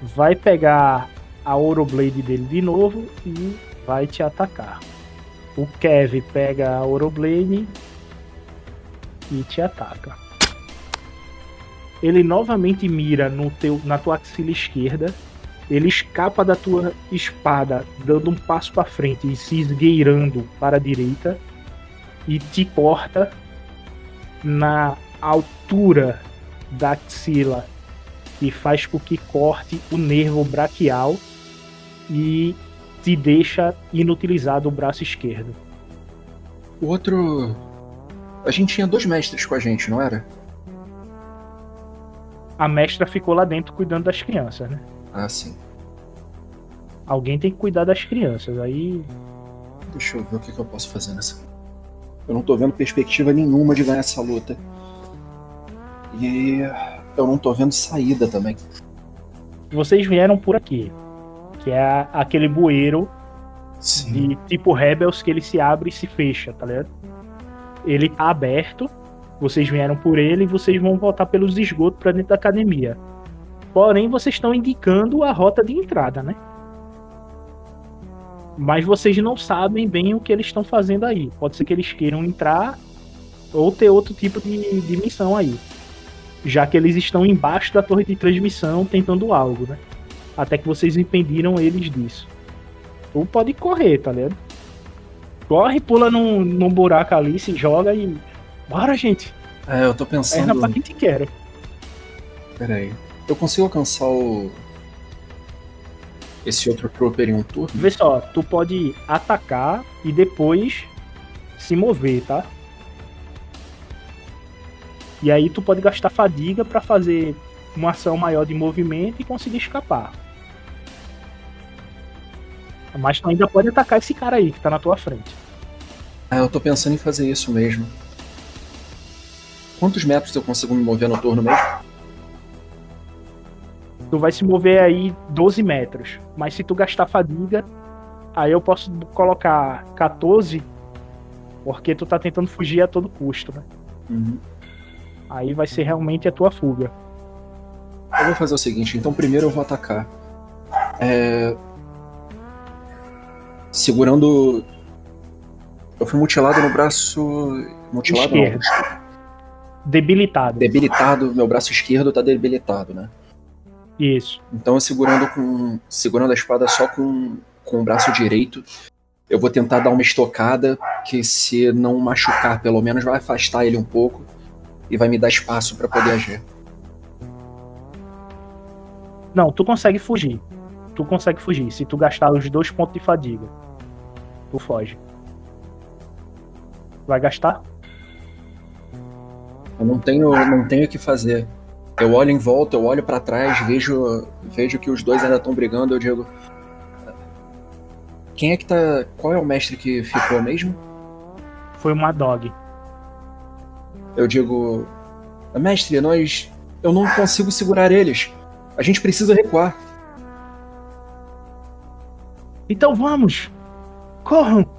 vai pegar a Oroblade dele de novo e vai te atacar. O Kev pega a Oroblade e te ataca. Ele novamente mira no teu, na tua axila esquerda. Ele escapa da tua espada, dando um passo para frente e se esgueirando para a direita. e te corta na altura da axila e faz com que corte o nervo braquial e te deixa inutilizado o braço esquerdo. Outro. A gente tinha dois mestres com a gente, não era? A mestra ficou lá dentro cuidando das crianças, né? Ah, sim. Alguém tem que cuidar das crianças. Aí Deixa eu ver o que, que eu posso fazer nessa. Eu não tô vendo perspectiva nenhuma de ganhar essa luta. E eu não tô vendo saída também. vocês vieram por aqui, que é aquele bueiro Sim. de tipo Rebels que ele se abre e se fecha, tá ligado? Ele tá aberto, vocês vieram por ele e vocês vão voltar pelos esgotos pra dentro da academia. Porém, vocês estão indicando a rota de entrada, né? Mas vocês não sabem bem o que eles estão fazendo aí. Pode ser que eles queiram entrar ou ter outro tipo de, de missão aí. Já que eles estão embaixo da torre de transmissão tentando algo, né? Até que vocês impediram eles disso. Ou pode correr, tá ligado? Corre, pula num, num buraco ali, se joga e. Bora, gente! É, eu tô Perna pensando. pra quem te quer. Pera aí. Eu consigo alcançar o. Esse outro trooper em um turno? Vê só, tu pode atacar e depois se mover, tá? E aí tu pode gastar fadiga pra fazer uma ação maior de movimento e conseguir escapar. Mas tu ainda pode atacar esse cara aí que tá na tua frente. Ah, eu tô pensando em fazer isso mesmo. Quantos metros eu consigo me mover no turno mesmo? Tu vai se mover aí 12 metros. Mas se tu gastar fadiga, aí eu posso colocar 14, porque tu tá tentando fugir a todo custo, né? Uhum. Aí vai ser realmente a tua fuga. Eu vou fazer o seguinte, então primeiro eu vou atacar. É... Segurando. Eu fui mutilado no braço. Mutilado não. Esquerdo. Debilitado. Debilitado, meu braço esquerdo tá debilitado, né? Isso. Então segurando com. segurando a espada só com, com o braço direito. Eu vou tentar dar uma estocada que se não machucar, pelo menos vai afastar ele um pouco e vai me dar espaço pra poder agir. Não, tu consegue fugir. Tu consegue fugir. Se tu gastar os dois pontos de fadiga, tu foge. Vai gastar? Eu não tenho, não tenho o que fazer. Eu olho em volta, eu olho pra trás, vejo, vejo que os dois ainda estão brigando. Eu digo, quem é que tá? Qual é o mestre que ficou mesmo? Foi uma dog. Eu digo, mestre, nós, eu não consigo segurar eles. A gente precisa recuar. Então vamos! Corram!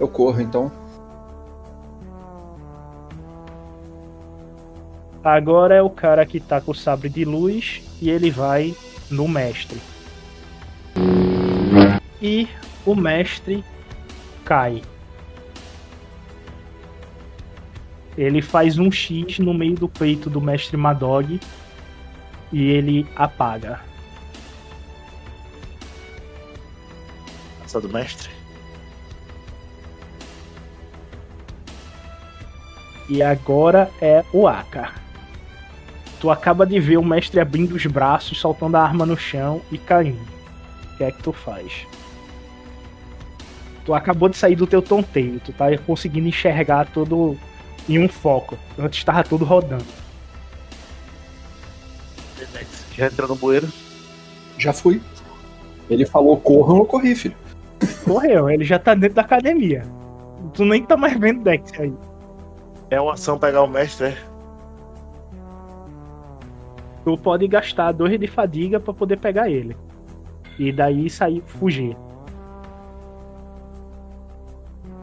Eu corro, então. Agora é o cara que tá com o sabre de luz e ele vai no mestre. E o mestre cai. Ele faz um X no meio do peito do mestre Madog e ele apaga. Do mestre. E agora é o Aka. Tu acaba de ver o mestre abrindo os braços, soltando a arma no chão e caindo. O que é que tu faz? Tu acabou de sair do teu tonteio, tu tá conseguindo enxergar tudo em um foco. Antes estava tudo rodando. Já entrou no bueiro. Já fui. Ele falou corram, eu corri, filho. Correu, ele já tá dentro da academia. Tu nem tá mais vendo Dex aí. É uma ação pegar o mestre, é? Tu pode gastar dois de fadiga pra poder pegar ele. E daí sair, fugir.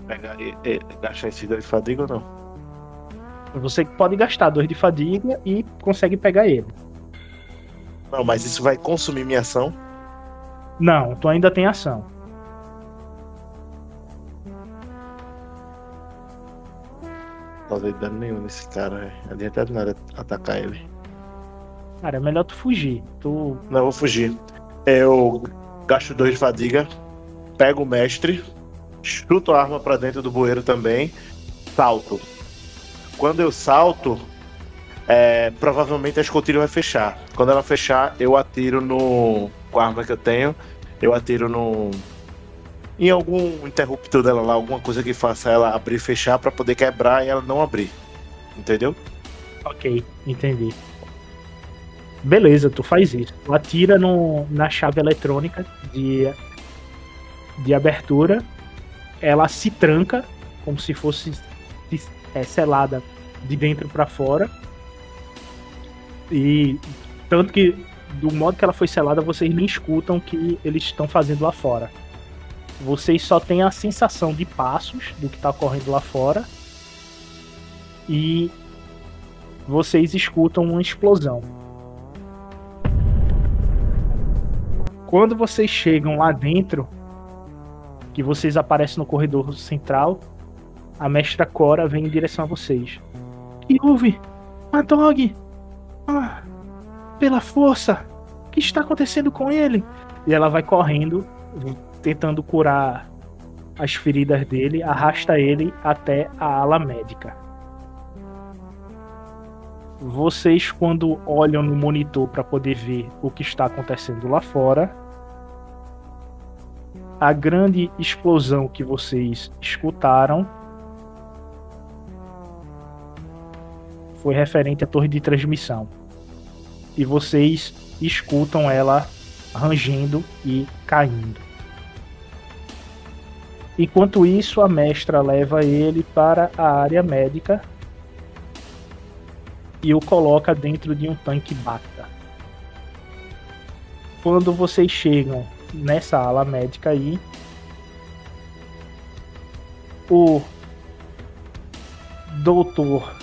Pegar e, e gastar esse dois de fadiga ou não? Você pode gastar dois de fadiga e consegue pegar ele. Não, mas isso vai consumir minha ação. Não, tu ainda tem ação. Vendo dano nenhum nesse cara. é. Não adianta de nada atacar ele. Cara, é melhor tu fugir. Tu. Não, eu vou fugir. Eu gasto dois de fadiga, pego o mestre chuto a arma pra dentro do bueiro também, salto. Quando eu salto, é, provavelmente a escotilha vai fechar. Quando ela fechar, eu atiro no. Com a arma que eu tenho, eu atiro no. Em algum interruptor dela lá, alguma coisa que faça ela abrir e fechar pra poder quebrar e ela não abrir. Entendeu? Ok, entendi. Beleza, tu faz isso. Tu atira no, na chave eletrônica de, de abertura, ela se tranca, como se fosse é, selada de dentro pra fora. E tanto que do modo que ela foi selada, vocês nem escutam o que eles estão fazendo lá fora. Vocês só têm a sensação de passos do que está ocorrendo lá fora. E vocês escutam uma explosão. Quando vocês chegam lá dentro, que vocês aparecem no corredor central, a mestra Cora vem em direção a vocês. Que houve? Madog! Ah, pela força! O que está acontecendo com ele? E ela vai correndo, tentando curar as feridas dele, arrasta ele até a ala médica. Vocês, quando olham no monitor para poder ver o que está acontecendo lá fora, a grande explosão que vocês escutaram foi referente à torre de transmissão. E vocês escutam ela rangendo e caindo. Enquanto isso, a mestra leva ele para a área médica e o coloca dentro de um tanque Bacta. Quando vocês chegam nessa ala médica aí, o doutor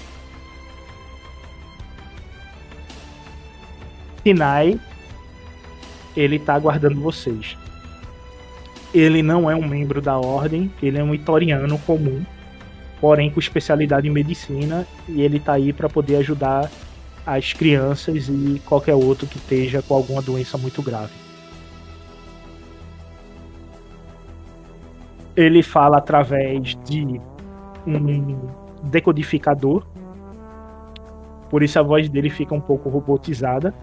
Sinai ele tá aguardando vocês. Ele não é um membro da ordem, ele é um itoriano comum porém com especialidade em medicina, e ele está aí para poder ajudar as crianças e qualquer outro que esteja com alguma doença muito grave. Ele fala através de um decodificador, por isso a voz dele fica um pouco robotizada.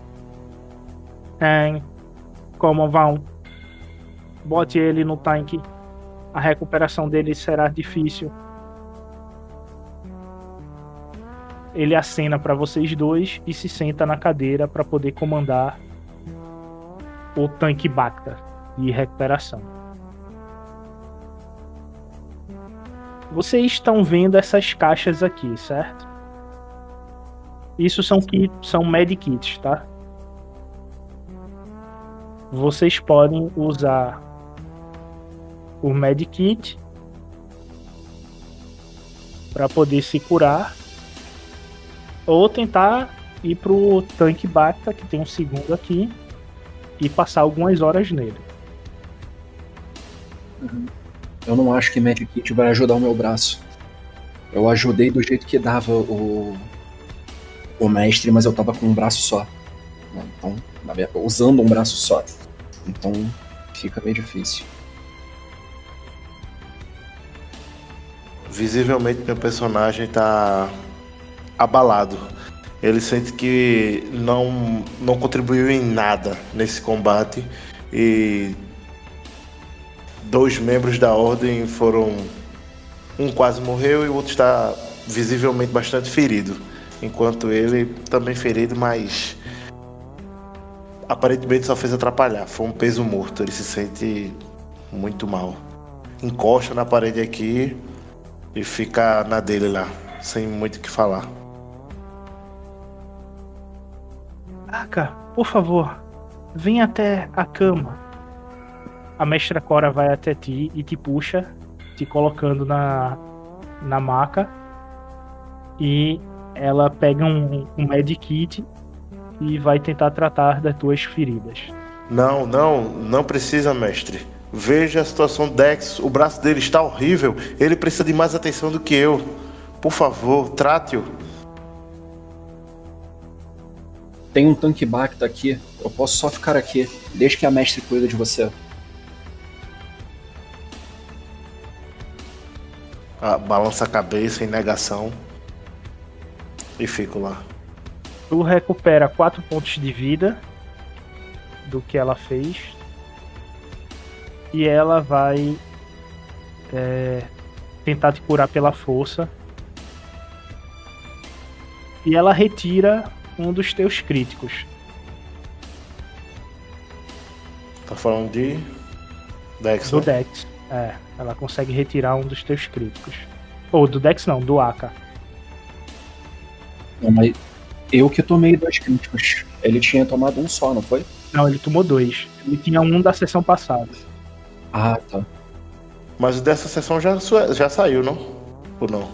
É, como vão? Bote ele no tanque. A recuperação dele será difícil ele acena para vocês dois e se senta na cadeira para poder comandar o tanque Bacta de recuperação. Vocês estão vendo essas caixas aqui, certo? Isso são que são medikits, tá? Vocês podem usar o medikit para poder se curar ou tentar ir pro tanque Bacta, que tem um segundo aqui, e passar algumas horas nele. Uhum. Eu não acho que Magic Kit vai ajudar o meu braço. Eu ajudei do jeito que dava o, o mestre, mas eu tava com um braço só. Né? Então, usando um braço só. Então, fica meio difícil. Visivelmente meu personagem tá abalado. Ele sente que não, não contribuiu em nada nesse combate e dois membros da ordem foram. Um quase morreu e o outro está visivelmente bastante ferido. Enquanto ele também ferido, mas aparentemente só fez atrapalhar. Foi um peso morto. Ele se sente muito mal. Encosta na parede aqui e fica na dele lá, sem muito o que falar. Aka, por favor, vem até a cama. A mestra Cora vai até ti e te puxa, te colocando na, na maca. E ela pega um, um medikit e vai tentar tratar das tuas feridas. Não, não, não precisa, mestre. Veja a situação do Dex, o braço dele está horrível. Ele precisa de mais atenção do que eu. Por favor, trate-o. Tem um tanque Bacta aqui. Eu posso só ficar aqui. Desde que a mestre cuida de você. a, balança a cabeça em negação e fico lá. Tu recupera 4 pontos de vida do que ela fez. E ela vai é, tentar te curar pela força. E ela retira um dos teus críticos. Tá falando de Dex, Do né? Dex. É, ela consegue retirar um dos teus críticos. Ou do Dex não, do Aka. Não, mas eu que tomei dois críticos. Ele tinha tomado um só, não foi? Não, ele tomou dois. Ele tinha um da sessão passada. Ah, tá. Mas dessa sessão já, já saiu, não? Ou não?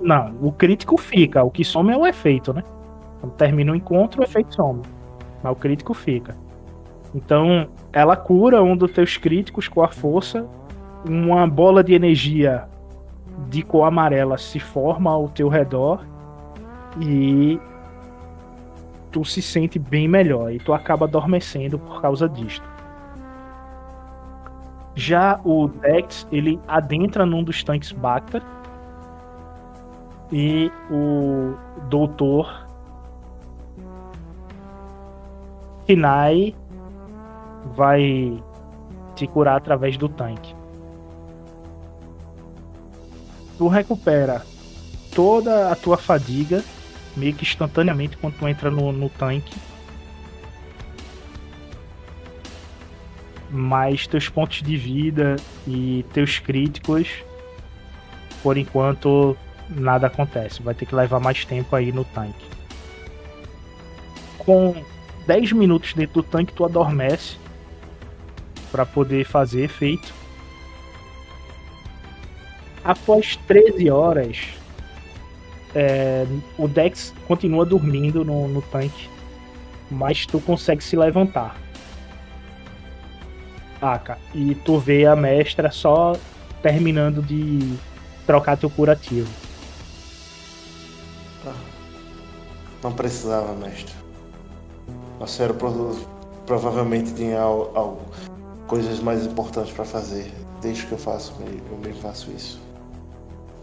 Não, o crítico fica. O que some é o efeito, né? Quando termina o encontro, o efeito some. Mas o crítico fica. Então, ela cura um dos teus críticos com a força. Uma bola de energia de cor amarela se forma ao teu redor. E tu se sente bem melhor. E tu acaba adormecendo por causa disto. Já o Dex, ele adentra num dos tanques Bacta e o doutor Kinai vai te curar através do tanque. Tu recupera toda a tua fadiga meio que instantaneamente quando tu entra no, no tanque. Mas teus pontos de vida e teus críticos, por enquanto, nada acontece. Vai ter que levar mais tempo aí no tanque. Com 10 minutos dentro do tanque, tu adormece para poder fazer efeito. Após 13 horas, é, o Dex continua dormindo no, no tanque, mas tu consegue se levantar. Aka, e tu vê a mestra só terminando de trocar teu curativo. Não precisava, mestre. A senhora pro- provavelmente tinha al- al- coisas mais importantes para fazer. Desde que eu faço, eu mesmo faço isso.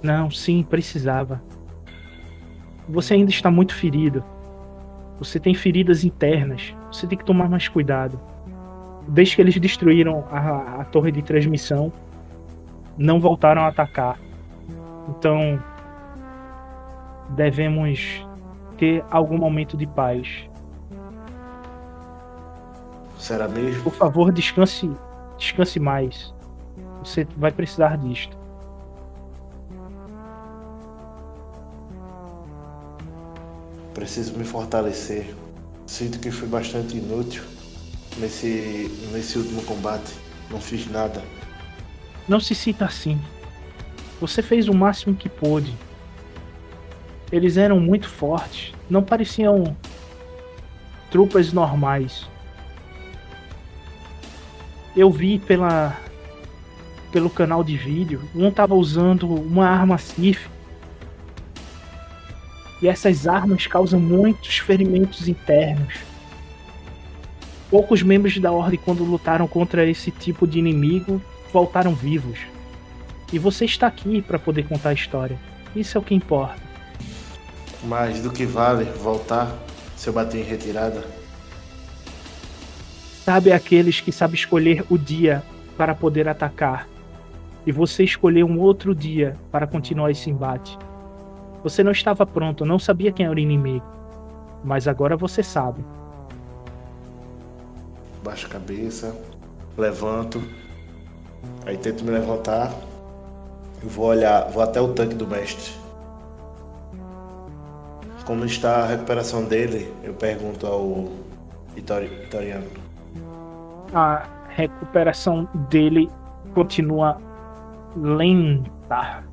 Não, sim, precisava. Você ainda está muito ferido. Você tem feridas internas. Você tem que tomar mais cuidado. Desde que eles destruíram a, a torre de transmissão, não voltaram a atacar. Então, devemos ter algum momento de paz. Será mesmo? Por favor, descanse, descanse mais. Você vai precisar disto. Preciso me fortalecer. Sinto que fui bastante inútil nesse, nesse último combate. Não fiz nada. Não se sinta assim. Você fez o máximo que pôde. Eles eram muito fortes. Não pareciam tropas normais. Eu vi pela pelo canal de vídeo, um tava usando uma arma Sif. E essas armas causam muitos ferimentos internos. Poucos membros da Ordem, quando lutaram contra esse tipo de inimigo, voltaram vivos. E você está aqui para poder contar a história. Isso é o que importa. Mas do que vale voltar se eu bater em retirada? Sabe aqueles que sabem escolher o dia para poder atacar. E você escolheu um outro dia para continuar esse embate. Você não estava pronto, não sabia quem era o inimigo. Mas agora você sabe. Baixo a cabeça, levanto, aí tento me levantar vou olhar, vou até o tanque do mestre. Como está a recuperação dele? Eu pergunto ao Itori- Itoriano. A recuperação dele continua lenta.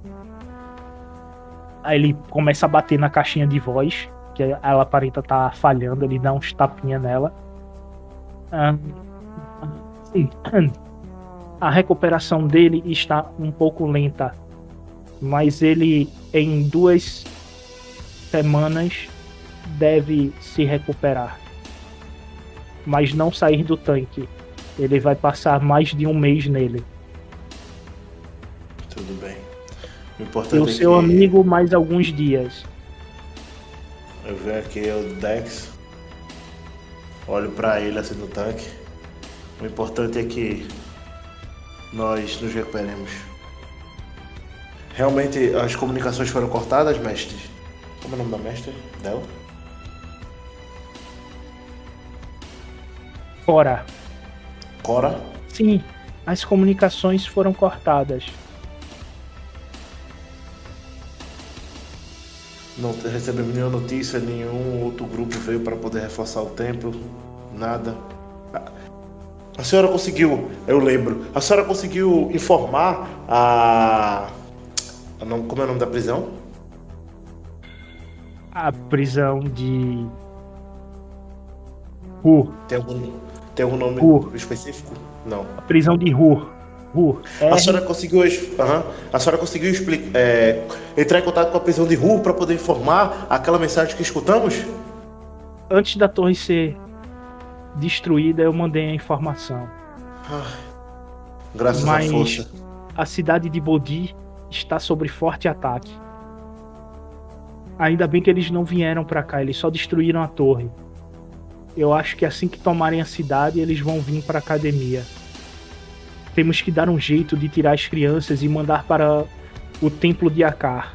Aí ele começa a bater na caixinha de voz, que ela aparenta estar falhando, ele dá uns tapinha nela. Ah, sim. A recuperação dele está um pouco lenta, mas ele em duas semanas deve se recuperar. Mas não sair do tanque. Ele vai passar mais de um mês nele. Tudo bem. Me importante E o é seu que amigo mais alguns dias. eu venho aqui é o Dex, olho pra ele assim no tanque. O importante é que nós nos recuperemos. Realmente as comunicações foram cortadas, mestre? Como é o nome da mestre? Del? Fora. Cora? Sim, as comunicações foram cortadas. Não recebemos nenhuma notícia, nenhum outro grupo veio para poder reforçar o templo, nada. A- senhora conseguiu, eu lembro, a senhora conseguiu informar a. Como é o nome da prisão? A prisão de. Ru. Tem algum, tem algum nome Ru. específico? Não. A prisão de Ru. Ru. A senhora conseguiu, aham. a senhora conseguiu explicar, é, entrar em contato com a prisão de Ru para poder informar aquela mensagem que escutamos? Antes da torre ser destruída, eu mandei a informação. Graças Mas- à força. A cidade de Bodhi está sob forte ataque. Ainda bem que eles não vieram pra cá, eles só destruíram a torre. Eu acho que assim que tomarem a cidade, eles vão vir pra academia. Temos que dar um jeito de tirar as crianças e mandar para o templo de Akar.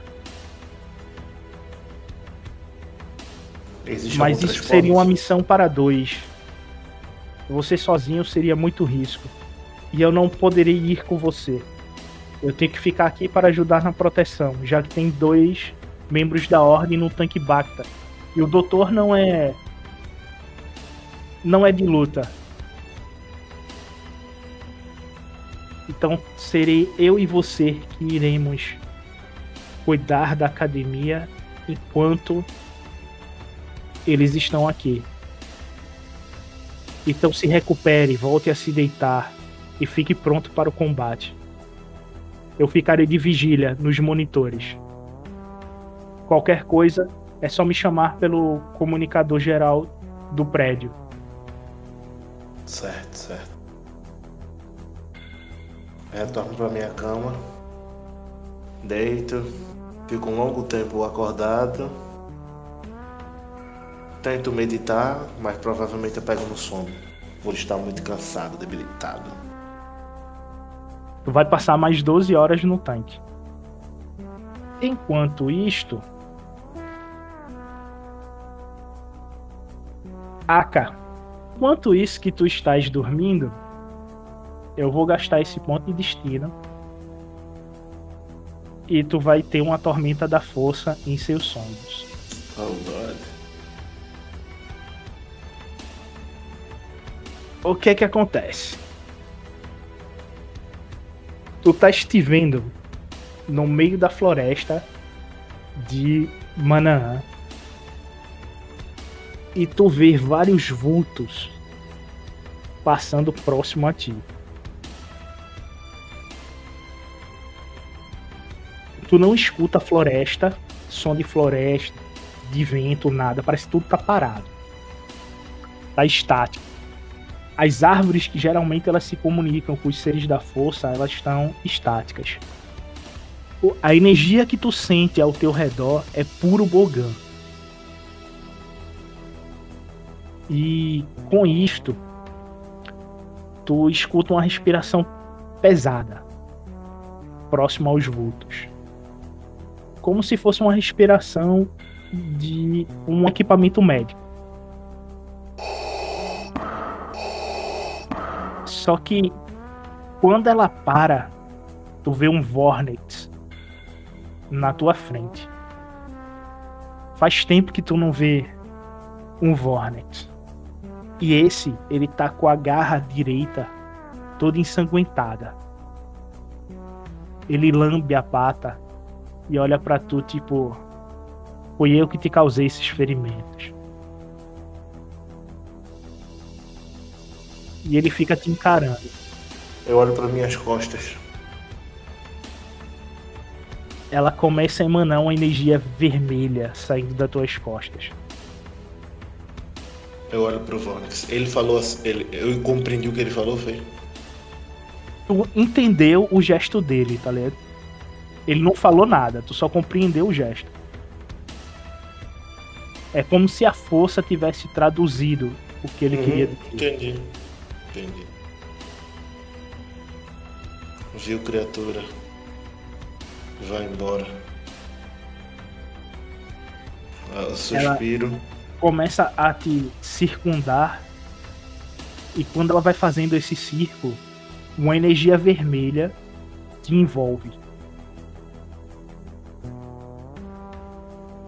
Existem Mas isso seria uma missão para dois. Você sozinho seria muito risco. E eu não poderia ir com você. Eu tenho que ficar aqui para ajudar na proteção, já que tem dois membros da ordem no tanque Bacta. E o doutor não é. Não é de luta. Então serei eu e você que iremos cuidar da academia enquanto eles estão aqui. Então se recupere, volte a se deitar e fique pronto para o combate. Eu ficarei de vigília nos monitores. Qualquer coisa é só me chamar pelo comunicador geral do prédio. Certo, certo. Retorno para minha cama, deito, fico um longo tempo acordado, tento meditar, mas provavelmente eu pego no sono, por estar muito cansado, debilitado. Tu vai passar mais 12 horas no tanque. Enquanto isto. Aka, enquanto isso que tu estás dormindo, eu vou gastar esse ponto de destino. E tu vai ter uma tormenta da força em seus sonhos. Oh. O que é que acontece? Tu estás te vendo no meio da floresta de Manaã e tu vê vários vultos passando próximo a ti. Tu não escuta floresta, som de floresta, de vento, nada, parece que tudo tá parado. Tá estático as árvores que geralmente elas se comunicam com os seres da força, elas estão estáticas. A energia que tu sente ao teu redor é puro Bogan. E com isto, tu escuta uma respiração pesada, próxima aos vultos. Como se fosse uma respiração de um equipamento médico. Só que quando ela para, tu vê um Vornex na tua frente. Faz tempo que tu não vê um Vornex. E esse, ele tá com a garra direita toda ensanguentada. Ele lambe a pata e olha pra tu tipo, foi eu que te causei esses ferimentos. E ele fica te encarando. Eu olho para minhas costas. ela começa a emanar uma energia vermelha saindo das tuas costas. Eu olho pro Vonix. Ele falou assim, ele, eu compreendi o que ele falou, foi? Tu entendeu o gesto dele, tá ligado? Ele não falou nada, tu só compreendeu o gesto. É como se a força tivesse traduzido o que ele Uhum, queria dizer. Entendi. Entendi. Viu, criatura? Vai embora. Ah, Eu suspiro. Começa a te circundar e quando ela vai fazendo esse círculo, uma energia vermelha te envolve.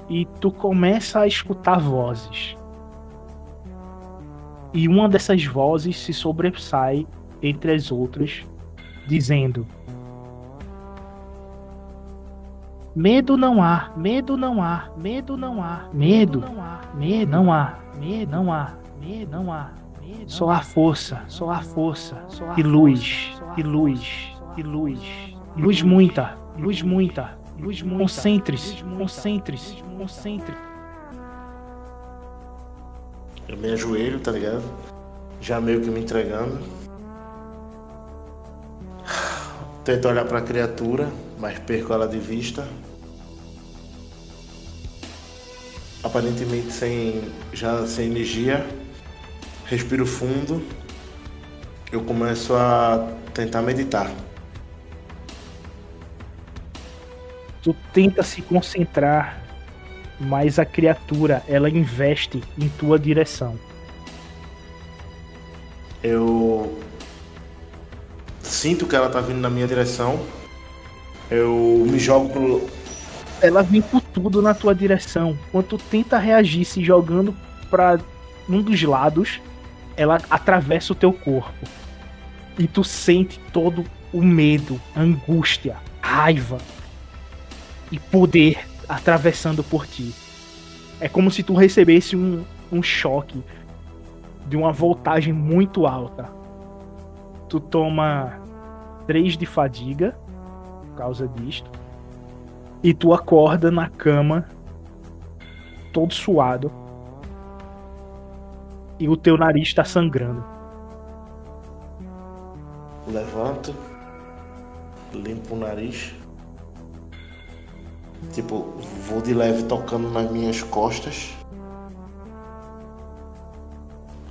E tu começa a escutar vozes. E uma dessas vozes se sobressai entre as outras, dizendo: Medo não há, medo não há, medo não há, medo, medo não há, medo não há, medo não há. Só há força, só há força, e luz, e luz, e luz, luz muita, luz muita. Concentre-se, concentre-se, concentre. Eu me ajoelho, tá ligado? Já meio que me entregando. Tento olhar pra criatura, mas perco ela de vista. Aparentemente sem já sem energia. Respiro fundo. Eu começo a tentar meditar. Tu tenta se concentrar, mas a criatura ela investe em tua direção. Eu sinto que ela tá vindo na minha direção. Eu me jogo pro, Ela vem por tudo na tua direção. Quando tu tenta reagir se jogando para um dos lados, ela atravessa o teu corpo. E tu sente todo o medo, angústia, raiva e poder atravessando por ti. É como se tu recebesse um, um choque de uma voltagem muito alta. Tu toma 3 de fadiga por causa disto. E tu acorda na cama todo suado. E o teu nariz tá sangrando. levanto, limpo o nariz. Tipo, vou de leve tocando nas minhas costas.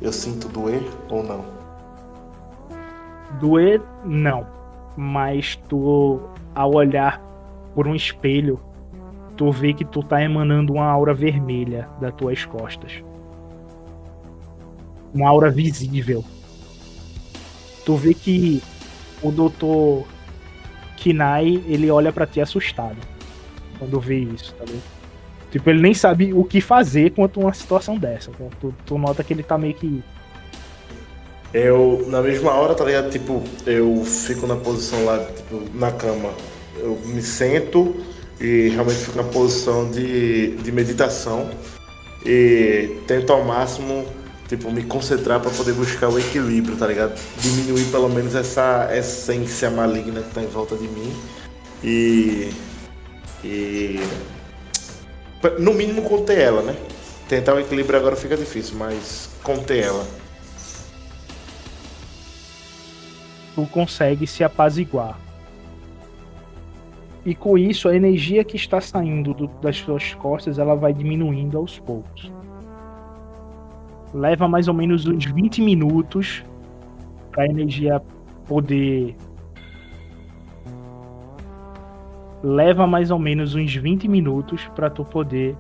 Eu sinto doer ou não? Doer, não. Mas tu, ao olhar por um espelho, tu vê que tu tá emanando uma aura vermelha das tuas costas. Uma aura visível. Tu vê que o doutor Kinai, ele olha pra ti assustado. Quando vê isso, tá ligado? Tipo, ele nem sabe o que fazer quanto uma situação dessa. tá? Tu, tu nota que ele tá meio que Eu, na mesma hora, tá ligado? Tipo, eu fico na posição lá, tipo, na cama. Eu me sento e realmente fico na posição de, de meditação. E tento ao máximo, tipo, me concentrar pra poder buscar o equilíbrio, tá ligado? Diminuir pelo menos essa essência maligna que tá em volta de mim. E. E. No mínimo conter ela, né? Tentar o equilíbrio agora fica difícil, mas conter ela. tu consegue se apaziguar. E com isso, a energia que está saindo do- das suas costas, ela vai diminuindo aos poucos. Leva mais ou menos uns 20 minutos para a energia poder leva mais ou menos uns 20 minutos para tu poder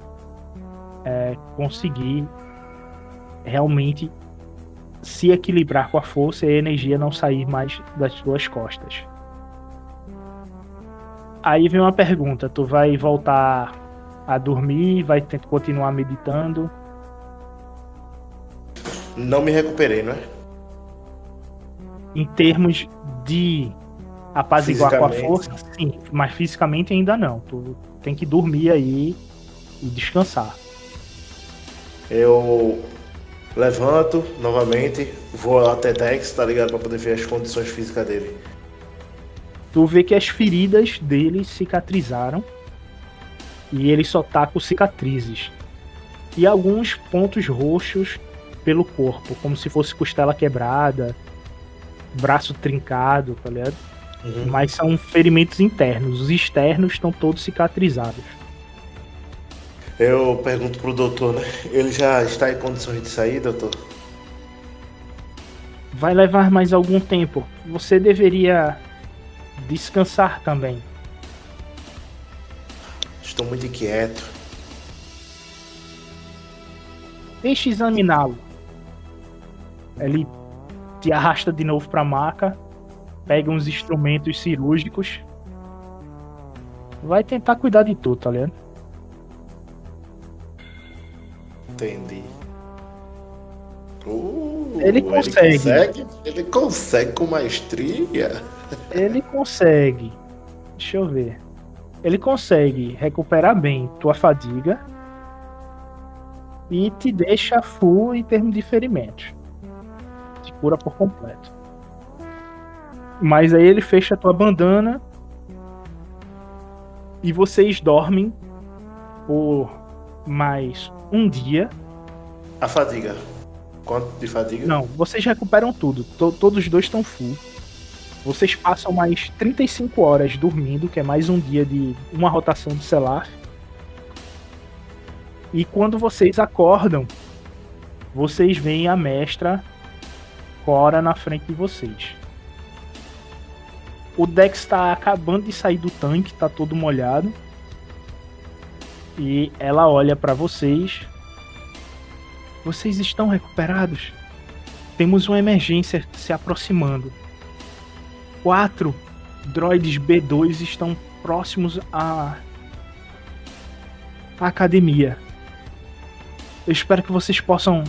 é, conseguir realmente se equilibrar com a força e a energia não sair mais das tuas costas. Aí vem uma pergunta: tu vai voltar a dormir, vai tentar continuar meditando? Não me recuperei, não é? Em termos de apaziguar com a força, sim, mas fisicamente ainda não. Tu tem que dormir aí e descansar. Eu levanto novamente, vou até Dex, tá ligado? Pra poder ver as condições físicas dele. tu vê que as feridas dele cicatrizaram e ele só tá com cicatrizes e alguns pontos roxos pelo corpo, como se fosse costela quebrada, braço trincado, tá ligado? Uhum. Mas são ferimentos internos. Os externos estão todos cicatrizados. Eu pergunto pro doutor, né? Ele já está em condições de sair, doutor? Vai levar mais algum tempo. Você deveria descansar também. Estou muito inquieto. Deixe examiná-lo. Ele te arrasta de novo pra maca, pega uns instrumentos cirúrgicos. Vai tentar cuidar de tudo, tá ligado? Entendi. Uh, Ele consegue. Ele consegue, ele consegue com maestria. Ele consegue. Deixa eu ver. Ele consegue recuperar bem tua fadiga e te deixa full em termos de ferimentos. Te cura por completo. Mas aí ele fecha a tua bandana e vocês dormem por mais um dia. A fadiga. Quanto de fadiga? Não, vocês recuperam tudo. To- todos os dois estão full. Vocês passam mais 35 horas dormindo, que é mais um dia de uma rotação de Selaf. E quando vocês acordam, vocês veem a mestra Cora na frente de vocês. O Dex está acabando de sair do tanque, tá todo molhado. E ela olha para vocês. Vocês estão recuperados? Temos uma emergência se aproximando. Quatro droids B2 estão próximos à, à academia. Eu espero que vocês possam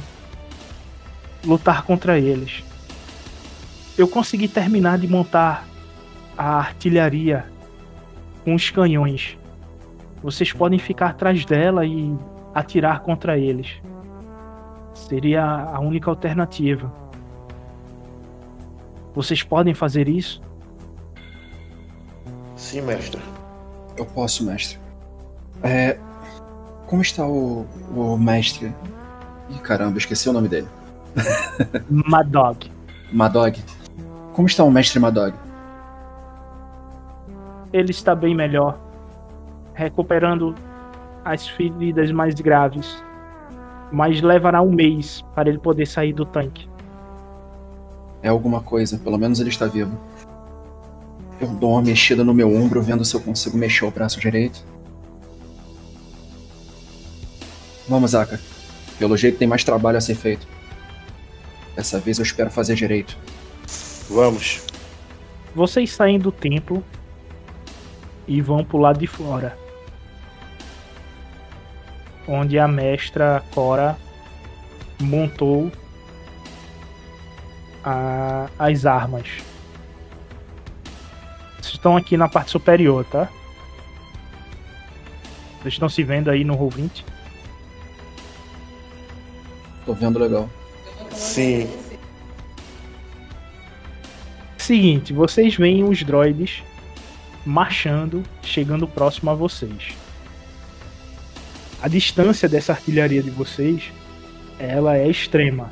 lutar contra eles. Eu consegui terminar de montar a artilharia com os canhões. Vocês podem ficar atrás dela e atirar contra eles. Seria a única alternativa. Vocês podem fazer isso? Sim, mestre. Eu posso, mestre. É. Como está o, o mestre? Ih, caramba, esqueci o nome dele. Madog. Madog. Como está o mestre Madog? Ele está bem melhor, recuperando as feridas mais graves. Mas levará um mês para ele poder sair do tanque. É alguma coisa, pelo menos ele está vivo. Eu dou uma mexida no meu ombro, vendo se eu consigo mexer o braço direito. Vamos, Aka. Pelo jeito tem mais trabalho a ser feito. Dessa vez eu espero fazer direito. Vamos. Vocês saem do templo e vão pro lado de fora. Onde a mestra Cora montou a- as armas. Vocês estão aqui na parte superior, tá? Vocês estão se vendo aí no Roll20? Tô vendo legal. Sim. Seguinte, vocês veem os droids marchando, chegando próximo a vocês. A distância dessa artilharia de vocês, ela é extrema.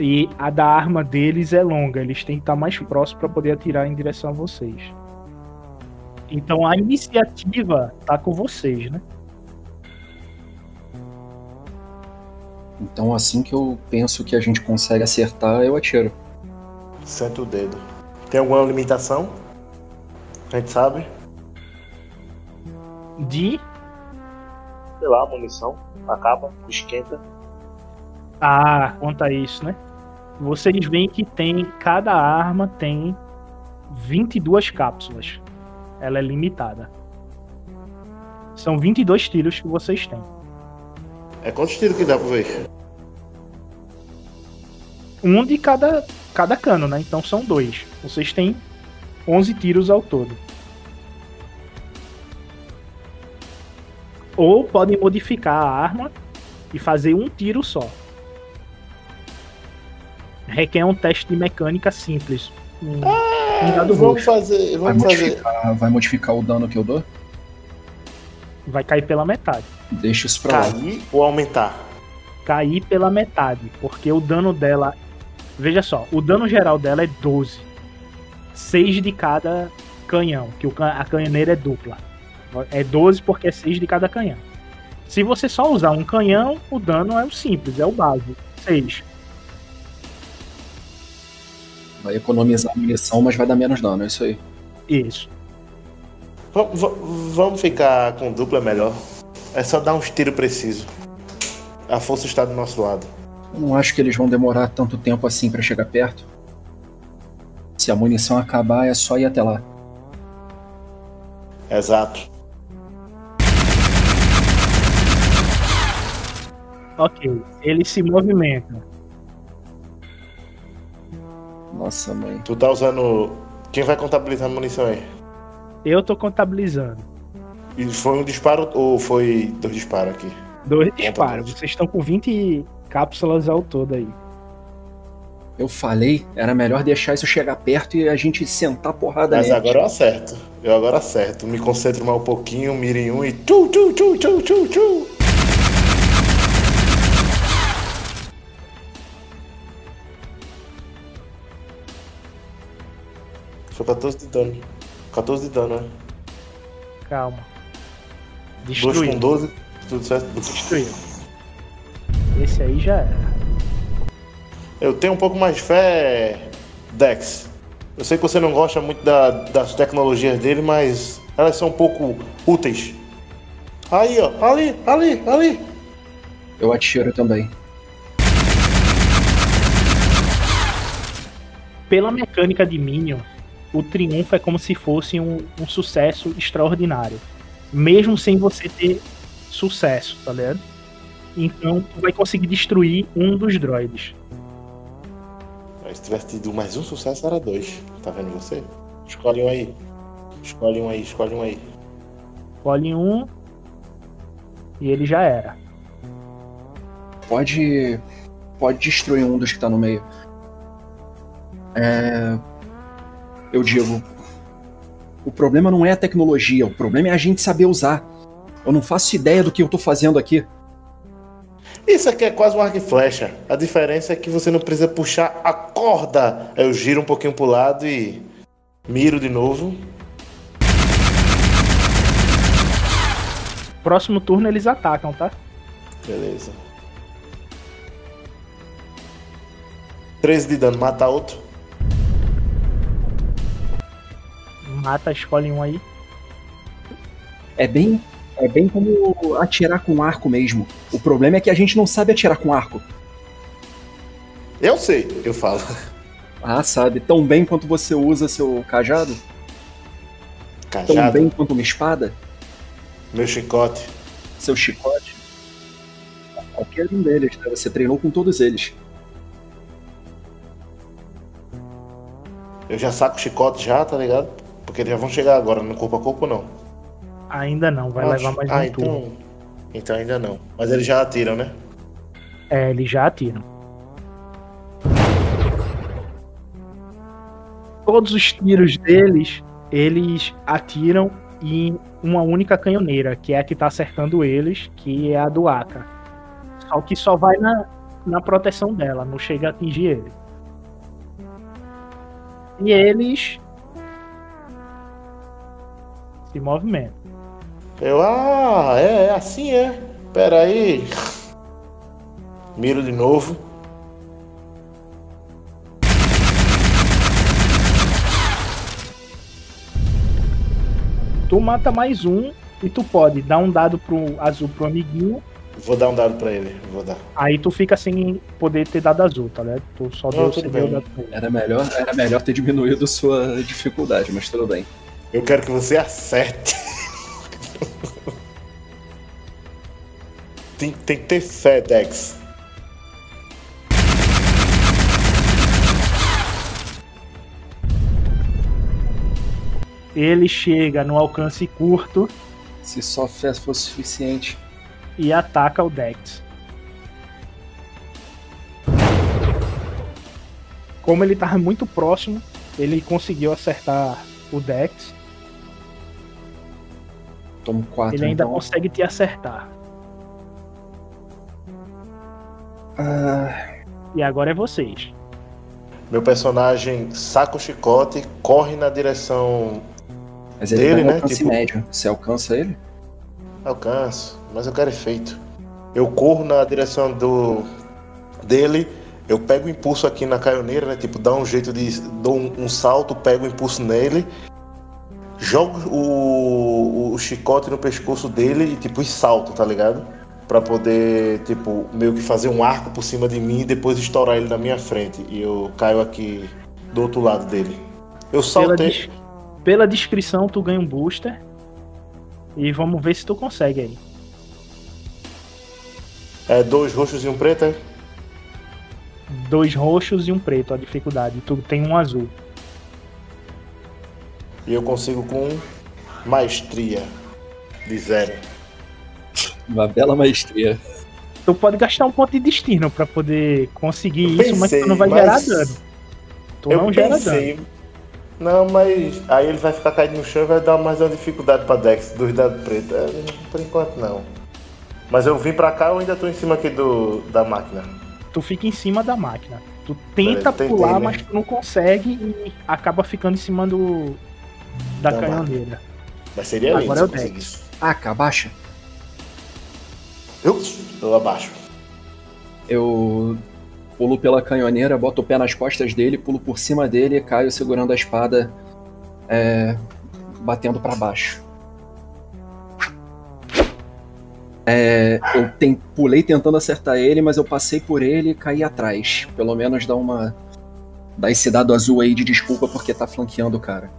E a da arma deles é longa, eles têm que estar mais próximos para poder atirar em direção a vocês. Então a iniciativa tá com vocês, né? Então assim que eu penso que a gente consegue acertar, eu atiro. Senta o dedo. Tem alguma limitação? A gente sabe? De Sei lá, munição, acaba, esquenta. Ah, quanto a isso, né? Vocês veem que tem. Cada arma tem 22 cápsulas. Ela é limitada. São 22 tiros que vocês têm. É quantos tiros que dá pra ver? Um de cada, cada cano, né? Então são dois. Vocês têm 11 tiros ao todo. Ou podem modificar a arma e fazer um tiro só. Requer um teste de mecânica simples. Um, um dado vamos fazer. Vai Vamos fazer. modificar, vai modificar o dano que eu dou? Vai cair pela metade. Deixa isso pra lá. Cair ou aumentar? Cair pela metade. Porque o dano dela. Veja só, o dano geral dela é 12. 6 de cada canhão, que a canhoneira é dupla. É 12 porque é 6 de cada canhão. Se você só usar um canhão, o dano é o simples, é o básico. 6. Vai economizar munição, mas vai dar menos dano, é isso aí. Isso. Va- Vamos ficar com dupla melhor. É só dar uns tiros precisos. A força está do nosso lado. Eu não acho que eles vão demorar tanto tempo assim pra chegar perto. Se a munição acabar, é só ir até lá. Exato. Ok. Ele se movimenta. Nossa, mãe. Tu tá usando. Quem vai contabilizar a munição aí? Eu tô contabilizando. E foi um disparo ou foi dois disparos aqui? Dois disparos. Vocês estão com 20 cápsulas ao todo aí. Eu falei, era melhor deixar isso chegar perto e a gente sentar a porrada Mas neles. agora eu acerto. Eu agora acerto. Me concentro mais um pouquinho, miro em um e. Tchu, tchu, tchu, tchu, tchu, tchu. Foi 14 de dano. 14 de dano, né? Calma. 2 Destruiu. com 12, tudo certo. Destruiu. Esse aí já era. Eu tenho um pouco mais de fé, Dex. Eu sei que você não gosta muito da- das tecnologias dele, mas elas são um pouco úteis. Aí, ó, ali, ali, ali. Eu atiro também. Pela mecânica de Minion, o triunfo é como se fosse um, um sucesso extraordinário. Mesmo sem você ter sucesso, tá ligado? Então tu vai conseguir destruir um dos droids. Mas se tivesse tido mais um sucesso, era dois. Tá vendo você? Escolhe um aí. Escolhe um aí, escolhe um aí. Escolhe um e ele já era. Pode. Pode destruir um dos que tá no meio. É. Eu digo. O problema não é a tecnologia, o problema é a gente saber usar. Eu não faço ideia do que eu tô fazendo aqui. Isso aqui é quase um arco e flecha. A diferença é que você não precisa puxar a corda. Eu giro um pouquinho pro lado e miro de novo. Próximo turno eles atacam, tá? Beleza. 13 de dano, mata outro. Mata, escolhe um aí. É bem. É bem como atirar com arco mesmo. O problema é que a gente não sabe atirar com arco. Eu sei, eu falo. Ah, sabe? Tão bem quanto você usa seu cajado? Tão Cajado, bem quanto uma espada? meu chicote. Seu chicote? Qualquer um deles, né? Você treinou com todos eles. Eu já saco o chicote já, tá ligado? Porque eles já vão chegar agora, no corpo a corpo não. Ainda não, vai levar mais ah, um então. turno. Então ainda não. Mas eles já atiram, né? É, eles já atiram. Todos os tiros deles, eles atiram em uma única canhoneira, que é a que tá acertando eles, que é a do Aka. Só que só vai na, na proteção dela, não chega a atingir ele. E eles se movimentam. Eu, ah, é, é assim é. Pera aí. Miro de novo. Tu mata mais um e tu pode dar um dado pro azul pro amiguinho Vou dar um dado pra ele. Vou dar. Aí tu fica sem poder ter dado azul, tá ligado? Tu só Não, deu, deu dado pra ele. Era melhor, era melhor ter diminuído sua dificuldade, mas tudo bem. Eu quero que você acerte. Tem, tem que ter fé, Dex. Ele chega no alcance curto Se só fé fosse suficiente. e ataca o Dex. Como ele tava muito próximo, ele conseguiu acertar o Dex. Tomo quatro. Ele ainda então. consegue te acertar. Ah, E agora é vocês. Meu personagem saca o chicote, corre na direção. Mas ele Dele, um né? alcance Tipo- médio. Você alcança ele? Alcanço, mas eu quero efeito. Eu corro na direção do dele, eu pego o impulso aqui na caioneira, né? Tipo, dá um jeito de. dou um, um salto, pego o impulso nele, jogo o, o chicote no pescoço dele e tipo, e salto, tá ligado? Pra poder, tipo, meio que fazer um arco por cima de mim e depois estourar ele na minha frente. E eu caio aqui do outro lado dele. Eu Pela, saltei. des- pela descrição, tu ganha um booster. E vamos ver se tu consegue aí. É dois roxos e um preto, é? Dois roxos e um preto, a dificuldade. Tu tem um azul. E eu consigo com maestria de zero. Uma bela maestria. Tu pode gastar um ponto de destino pra poder conseguir Eu isso, mas tu não vai mas- gerar dano. Tu eu não gera pensei. dano. Não, mas aí ele vai ficar caído no chão e vai dar mais uma dificuldade pra Dex, dois dados pretos. É, por enquanto não. Mas eu vim pra cá eu ainda tô em cima aqui do, da máquina. Tu fica em cima da máquina. Tu tenta Beleza, tentei, pular, né? mas tu não consegue e acaba ficando em cima do. Da Da canhoneira. Mas seria lindo Agora se eu o Dex. conseguisse. Ah, abaixa. Eu, eu abaixo. Eu pulo pela canhoneira, boto o pé nas costas dele, pulo por cima dele e caio segurando a espada, é, batendo pra baixo. É, eu ten- pulei tentando acertar ele, mas eu passei por ele e caí atrás. Pelo menos dá uma. Dá esse dado azul aí de desculpa porque tá flanqueando o cara.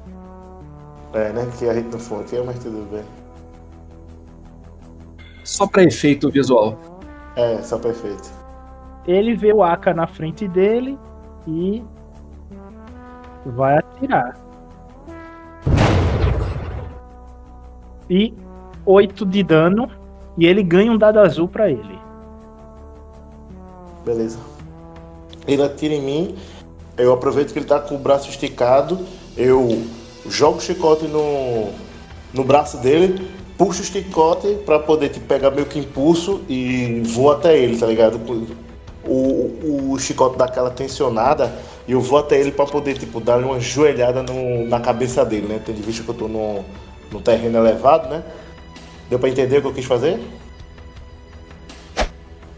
É, né? Que a gente não foi aqui, mas tudo bem. Só pra efeito visual. É, só perfeito. Ele vê o Aka na frente dele e vai atirar. E 8 de dano e ele ganha um dado azul pra ele. Beleza. Ele atira em mim, eu aproveito que ele tá com o braço esticado, eu jogo o chicote no, no braço dele, puxo o chicote pra poder tipo, pegar meio que impulso e vou até ele, tá ligado? O, o, chicote dá aquela tensionada e eu vou até ele pra poder tipo, dar uma joelhada no- na cabeça dele, né? Tendo visto que eu tô no, no terreno elevado, né? Deu pra entender o que eu quis fazer?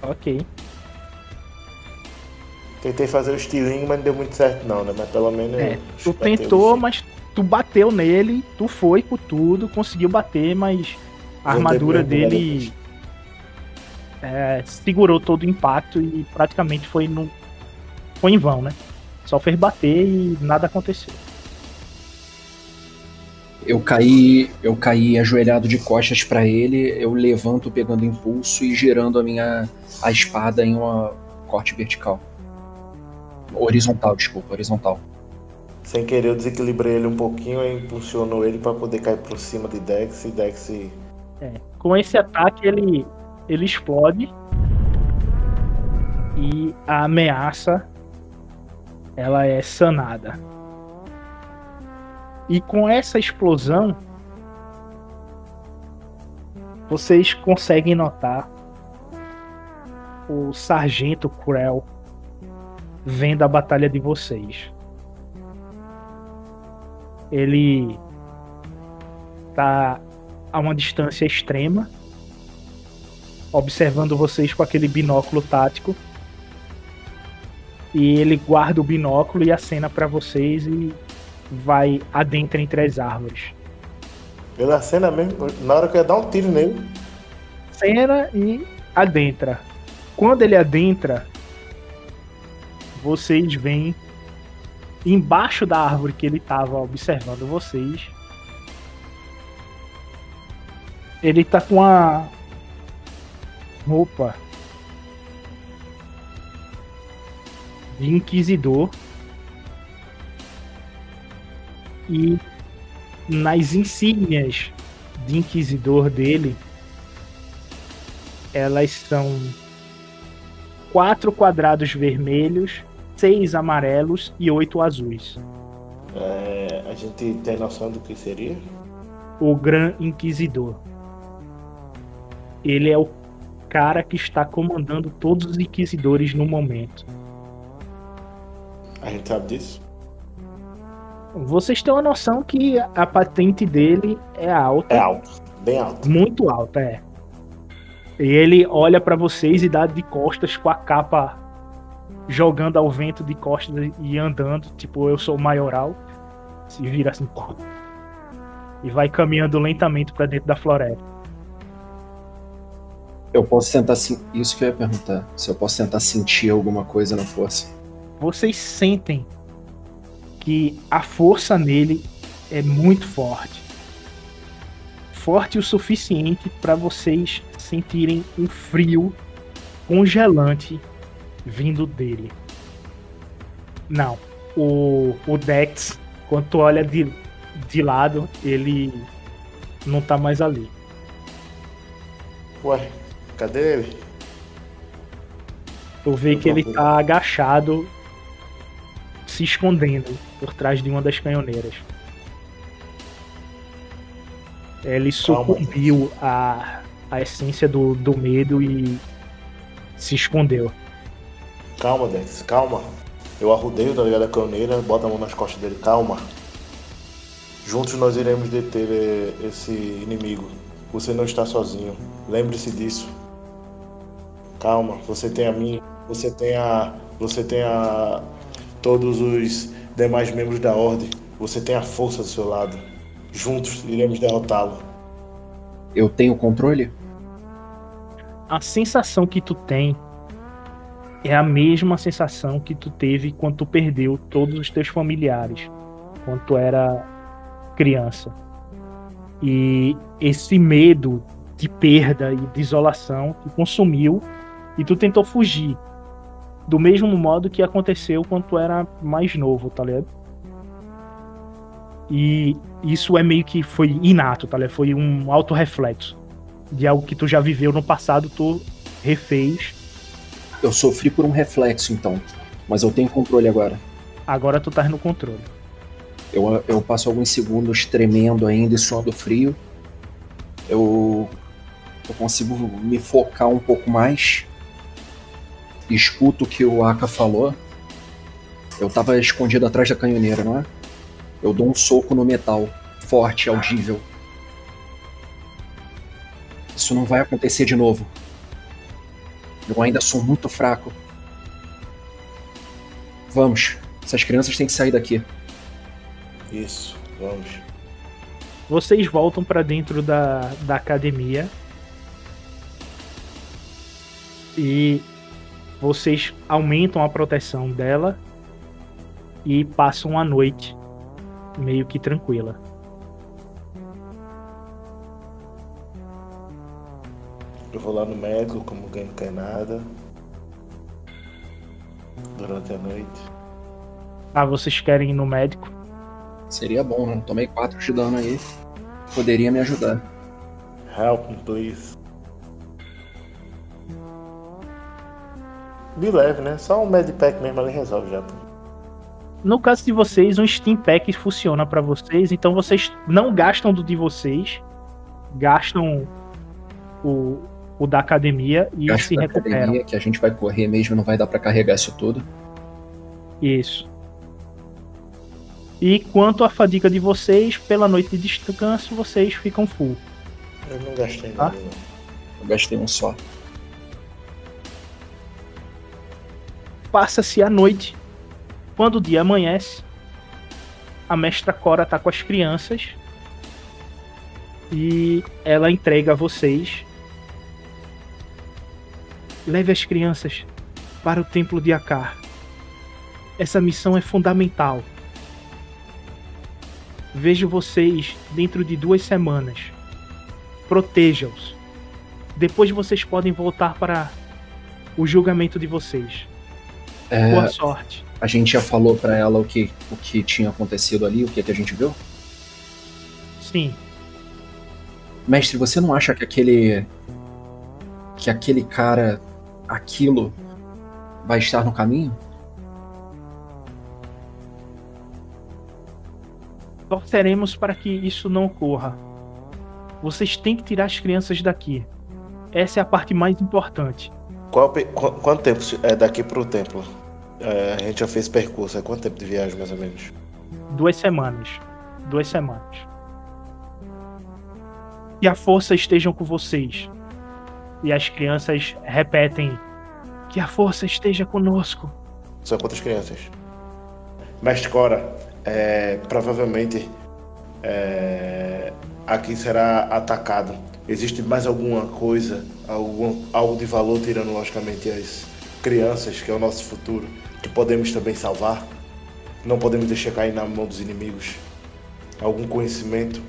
Ok. Tentei fazer o estilingue, mas não deu muito certo não, né? Mas pelo menos É, tu tentou, mas tu bateu nele, tu foi com tudo, conseguiu bater, mas a armadura dele é, segurou todo o impacto e praticamente foi no foi em vão, né? Só fez bater e nada aconteceu. Eu caí, eu caí ajoelhado de costas pra ele, eu levanto pegando impulso e girando a minha a espada em uma corte vertical. Horizontal, desculpa, horizontal. Sem querer eu desequilibrei ele um pouquinho e impulsionou ele pra poder cair por cima de Dex e Dex Com esse ataque ele ele explode e a ameaça ela é sanada. E com essa explosão vocês conseguem notar o sargento Cruel vendo a batalha de vocês. Ele tá a uma distância extrema, observando vocês com aquele binóculo tático. E ele guarda o binóculo e acena pra vocês e vai adentra entre as árvores. Pela cena mesmo, na hora que eu ia dar um tiro nele, Cena e adentra. Quando ele adentra, vocês veem embaixo da árvore que ele estava observando vocês. Ele tá com a roupa de inquisidor e nas insígnias de inquisidor dele elas são quatro quadrados vermelhos, seis amarelos e oito azuis. é, a gente tem noção do que seria? O Gran Inquisidor. Ele é o cara que está comandando todos os inquisidores no momento. A gente sabe disso? Vocês têm uma noção que a patente dele é alta. É alto, bem alto. Muito alta, é. E ele olha pra vocês e dá de costas com a capa jogando ao vento de costas e andando, tipo, eu sou maioral. Se vira assim. E vai caminhando lentamente pra dentro da floresta. Eu posso tentar. sen- Isso que eu ia perguntar. Se eu posso tentar sentir alguma coisa na força. Vocês sentem que a força nele é muito forte. Forte o suficiente para vocês sentirem um frio congelante vindo dele. Não. O, o Dex, quando tu olha de, de lado, ele não tá mais ali. Ué, cadê ele? Tu vê Eu que ele vou- tá agachado, se escondendo por trás de uma das canhoneiras. Ele sucumbiu à, à essência do, do medo e se escondeu. Calma, Dex, calma. Eu arrudeio, tá ligado? A caneira, bota a mão nas costas dele, calma. Juntos nós iremos deter eh, esse inimigo. Você não está sozinho. Lembre-se disso. Calma, você tem a mim, você tem a. Você tem a. todos os demais membros da ordem. Você tem a força do seu lado. Juntos iremos derrotá-lo. Eu tenho controle? A sensação que tu tem é a mesma sensação que tu teve quando tu perdeu todos os teus familiares, quando tu era criança. E esse medo de perda e de isolação te consumiu e tu tentou fugir. Do mesmo modo que aconteceu quando tu era mais novo, tá ligado? E isso é meio que foi inato, tá ligado? Foi um autorreflexo de algo que tu já viveu no passado, tu refez. Eu sofri por um reflexo, então. Mas eu tenho controle agora. Agora tu tá no controle. Eu, eu passo alguns segundos tremendo ainda e suando frio. Eu, eu consigo me focar um pouco mais. Escuto o que o Aka falou. Eu tava escondido atrás da canhoneira, não é? Eu dou um soco no metal, forte, audível. Isso não vai acontecer de novo. Eu ainda sou muito fraco. Vamos, essas crianças têm que sair daqui. Isso, vamos. Vocês voltam pra dentro da, da academia. E vocês aumentam a proteção dela e passam a noite meio que tranquila. Vou lá no médico, como quem não quer nada. Durante a noite. Ah, vocês querem ir no médico? Seria bom, né? Tomei 4 de dano aí. Poderia me ajudar. Help me, please. De leve, né? Só um medpack mesmo ali resolve já. No caso de vocês, um Steam Pack funciona pra vocês, então vocês não gastam do de vocês, gastam o, o da academia e Gasto se da recuperam. academia, que a gente vai correr mesmo, não vai dar pra carregar isso tudo. Isso. E quanto à fadiga de vocês, pela noite de descanso, vocês ficam full. Eu não gastei nada, não. Eu gastei um só. Passa-se a noite. Quando o dia amanhece, a mestra Cora tá com as crianças e ela entrega a vocês. Leve as crianças para o templo de Akar. Essa missão é fundamental. Vejo vocês dentro de duas semanas. Proteja-os. Depois vocês podem voltar para o julgamento de vocês. É, Boa sorte. a gente já falou pra ela o que, o que tinha acontecido ali, o que, que a gente viu? Sim, Mestre, você não acha que aquele. que aquele cara. Aquilo. vai estar no caminho? torceremos para que isso não ocorra. Vocês têm que tirar as crianças daqui. Essa é a parte mais importante. Qual, quanto tempo é daqui pro templo? É, a gente já fez percurso. É quanto tempo de viagem, mais ou menos? Duas semanas. Duas semanas. Que a força estejam com vocês. E as crianças repetem: Que a força esteja conosco. São quantas crianças? Mestre Cora, é, provavelmente é, aqui será atacado. Existe mais alguma coisa, algum, algo de valor, tirando logicamente as crianças, que é o nosso futuro, que podemos também salvar? Não podemos deixar cair na mão dos inimigos? Algum conhecimento?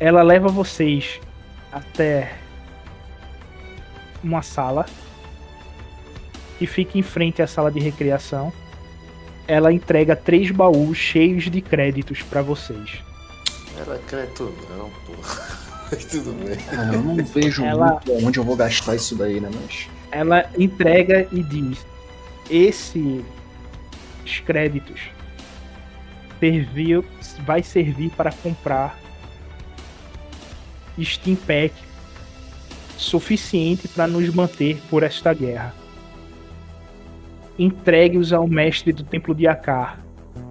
Ela leva vocês até uma sala e fica em frente à sala de recreação. Ela entrega três baús cheios de créditos para vocês. Ela tudo, não, porra. (laughs) Tudo bem. Ah, eu não vejo Ela- muito onde eu vou gastar isso daí, né? Mas. Ela entrega e diz: Esses créditos serviu, vai servir para comprar Steam Pack suficiente para nos manter por esta guerra. Entregue-os ao mestre do Templo de Akar,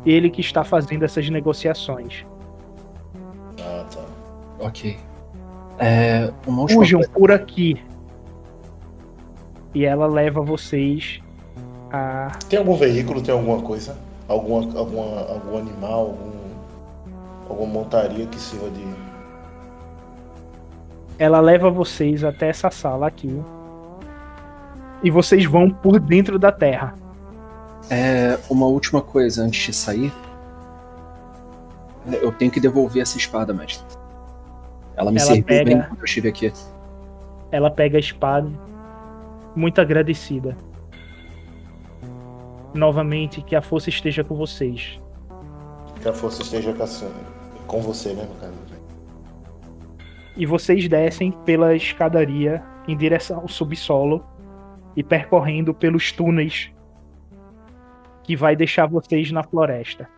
ele que está fazendo essas negociações. Ah, tá. Ok. É, Fujam coisa. por aqui. E ela leva vocês a Tem algum veículo, tem alguma coisa? Alguma, alguma, algum animal, algum, alguma montaria que sirva de. Ela leva vocês até essa sala aqui. E vocês vão por dentro da terra. É, uma última coisa antes de sair. É, Eu tenho que devolver essa espada, mestre. Ela me Ela serviu pega- bem quando eu estive aqui. Ela pega a espada, muito agradecida. Novamente, que a força esteja com vocês. Que a força esteja com a- com você, né, no caso. E vocês descem pela escadaria em direção ao subsolo e percorrendo pelos túneis que vai deixar vocês na floresta.